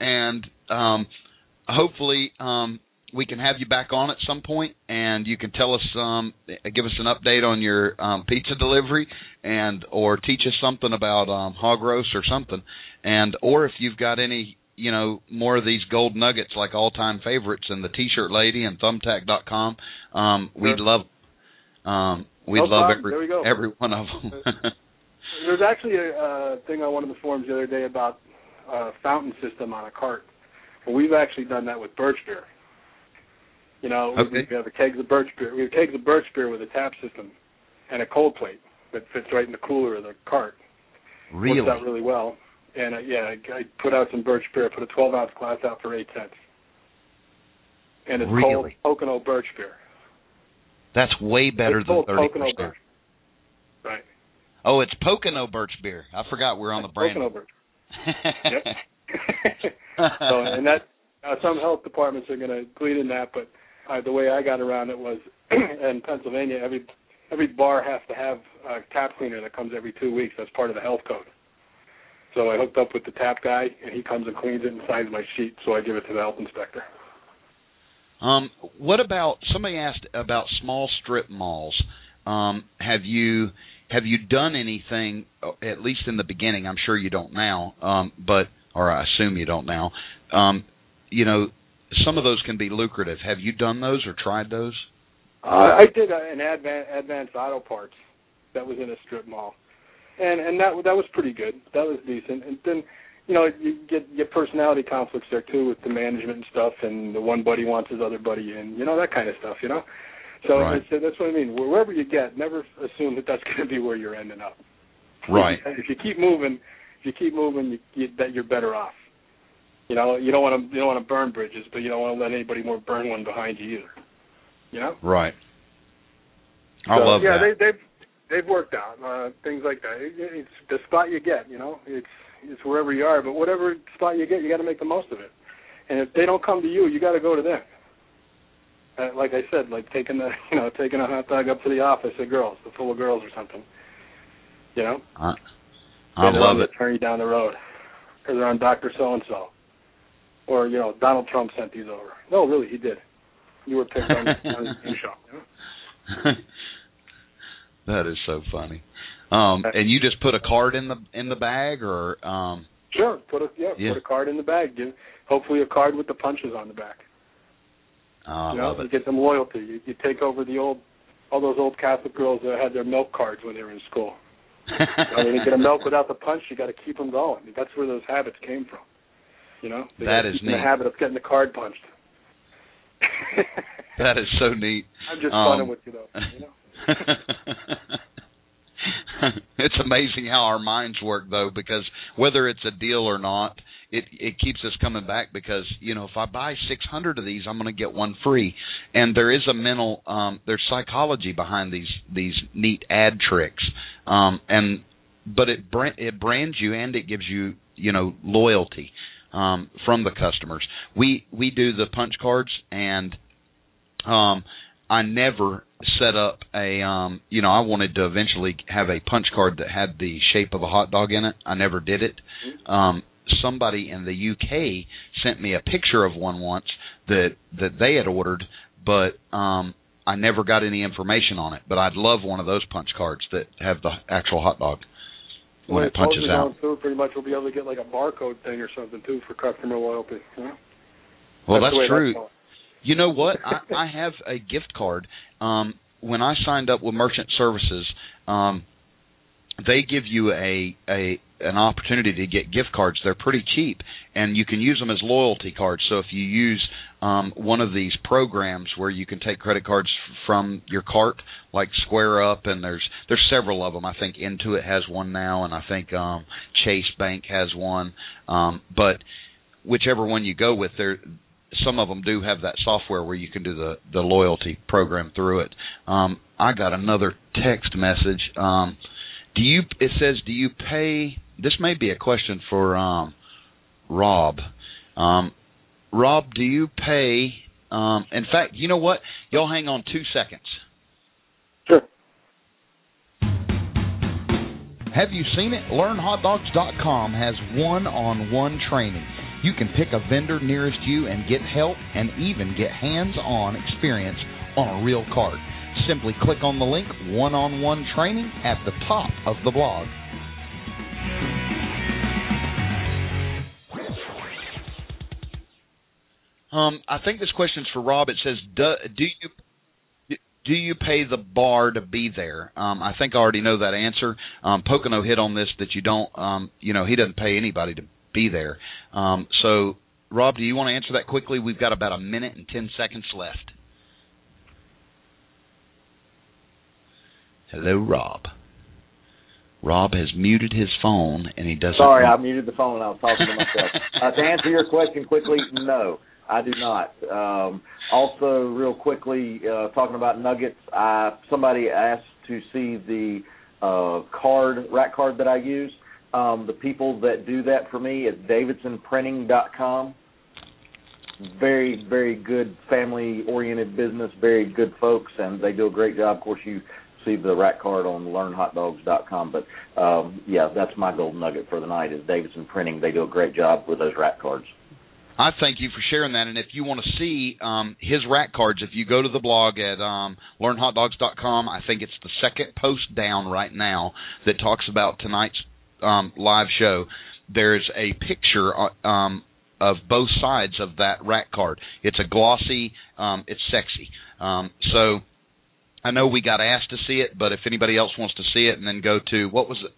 and um, hopefully um, we can have you back on at some point, and you can tell us um give us an update on your um, pizza delivery, and or teach us something about um, hog roast or something, and or if you've got any you know more of these gold nuggets like all time favorites and the t-shirt lady and thumbtack.com um we'd Sure. love um we'd No love every There we go. every one of them There's actually a uh, thing on one of the forums the other day about a fountain system on a cart. Well, we've actually done that with birch beer. You know, we- Okay. we have a kegs of birch beer. We have kegs of birch beer with a tap system and a cold plate that fits right in the cooler of the cart. really Works out really well. And uh, yeah, I, I put out some birch beer. I put a 12 ounce glass out for eight cents. And it's Really? called Pocono birch beer. that's way better it's than called 30 Pocono birch. Right. oh it's Pocono birch beer I forgot we're on the brand Pocono birch. Yep. so and that uh, some health departments are going to glean in that, but uh, the way I got around it was in Pennsylvania, every every bar has to have a tap cleaner that comes every two weeks. That's part of the health code. So I hooked up with the tap guy, and he comes and cleans it and signs my sheet. So I give it to the health inspector. Um, what about somebody asked about small strip malls? Um, have you have you done anything uh, at least in the beginning? I'm sure you don't now, um, but or I assume you don't now. Um, you know, some of those can be lucrative. Have you done those or tried those? Uh, I did uh, an advan advanced auto parts that was in a strip mall, and and that that was pretty good. That was decent. And then you know, you get get personality conflicts there too with the management and stuff, and the one buddy wants his other buddy in, you know, that kind of stuff, you know. So right. that's what I mean. Wherever you get, never assume that that's going to be where you're ending up. Right. If you keep moving, if you keep moving, you, you, that you're better off. You know, you don't want to you don't want to burn bridges, but you don't want to let anybody more burn one behind you either. You know. Right. I so, love yeah, that. Yeah, they, they've they've worked out uh, things like that. It, it's the spot you get. You know, it's it's wherever you are, but whatever spot you get, you got to make the most of it. And if they don't come to you, you got to go to them. Uh, like I said, like taking the you know taking a hot dog up to the office of girls, the full of girls or something. You know. I, I love it. Turn you down the road, or they're on Doctor So and So, or you know Donald Trump sent these over. No, really, he did. You were picked on, on his show. You know? that is so funny. Um, and you just put a card in the in the bag, or um, sure, put a yeah, yeah. put a card in the bag. Give hopefully a card with the punches on the back. Oh, I you know, love you it. get them loyalty. You, you take over the old all those old Catholic girls that had their milk cards when they were in school. you know, they didn't get a milk without the punch. You got to keep them going. That's where those habits came from. You know, they that is neat. The habit of getting the card punched. that is so neat. I'm just Um, funning with you though. You know. it's amazing how our minds work though because whether it's a deal or not it it keeps us coming back because you know if i buy 600 of these i'm going to get one free. And there is a mental um there's psychology behind these these neat ad tricks. Um and but it brand it brands you and it gives you you know loyalty um from the customers. We we do the punch cards and um I never set up a um you know I wanted to eventually have a punch card that had the shape of a hot dog in it. I never did it. Um somebody in the UK sent me a picture of one once that that they had ordered but um I never got any information on it. But I'd love one of those punch cards that have the actual hot dog when it punches out. Through, pretty much we'll be able to get like a barcode thing or something too for customer loyalty. You know? Well, that's, that's true. going. You know what? I, I have a gift card. Um, when I signed up with Merchant Services, um, they give you a a an opportunity to get gift cards. They're pretty cheap, and you can use them as loyalty cards. So if you use um, one of these programs where you can take credit cards from your cart, like Square Up, and there's there's several of them. I think Intuit has one now, and I think um, Chase Bank has one. Um, but whichever one you go with, there some of them do have that software where you can do the the loyalty program through it. Um, I got another text message. Um, do you? It says, do you pay? This may be a question for um, Rob. Um, Rob, do you pay? Um, in fact, you know what? Y'all hang on two seconds. Sure. Have you seen it? LearnHotDogs.com has one-on-one training. You can pick a vendor nearest you and get help and even get hands-on experience on a real card. Simply click on the link one-on-one training at the top of the blog. Um, I think this question's for Rob. It says, "Do, do you do you pay the bar to be there?" Um, I think I already know that answer. Um, Pocono hit on this that you don't. Um, you know, he doesn't pay anybody to be there. Um, so, Rob, do you want to answer that quickly? We've got about a minute and ten seconds left. Hello, Rob. Rob has muted his phone and he doesn't. Sorry, I muted the phone and I was talking to myself. uh, to answer your question quickly, no, I do not. Um, also, real quickly, uh, talking about nuggets, I, somebody asked to see the uh, card, rack card that I use. Um, the people that do that for me at davidsonprinting.com. Very, very good family-oriented business. Very good folks, and they do a great job. Of course, you see the rack card on learnhotdogs.com. But um, yeah, that's my golden nugget for the night is Davidson Printing. They do a great job with those rack cards. I thank you for sharing that. And if you want to see um, his rack cards, if you go to the blog at um, learnhotdogs.com, I think it's the second post down right now that talks about tonight's um, live show. There's a picture uh, um, of both sides of that rack card. It's a glossy, um, it's sexy. Um, so I know we got asked to see it, but if anybody else wants to see it, and then go to what was it?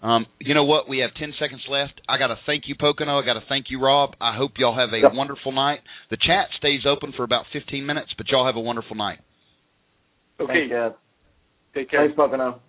Um, you know what? We have 10 seconds left. I got to thank you, Pocono. I got to thank you, Rob. I hope y'all have a yep. wonderful night. The chat stays open for about 15 minutes, but y'all have a wonderful night. Okay. Thanks, Take care. Thanks, Pocono.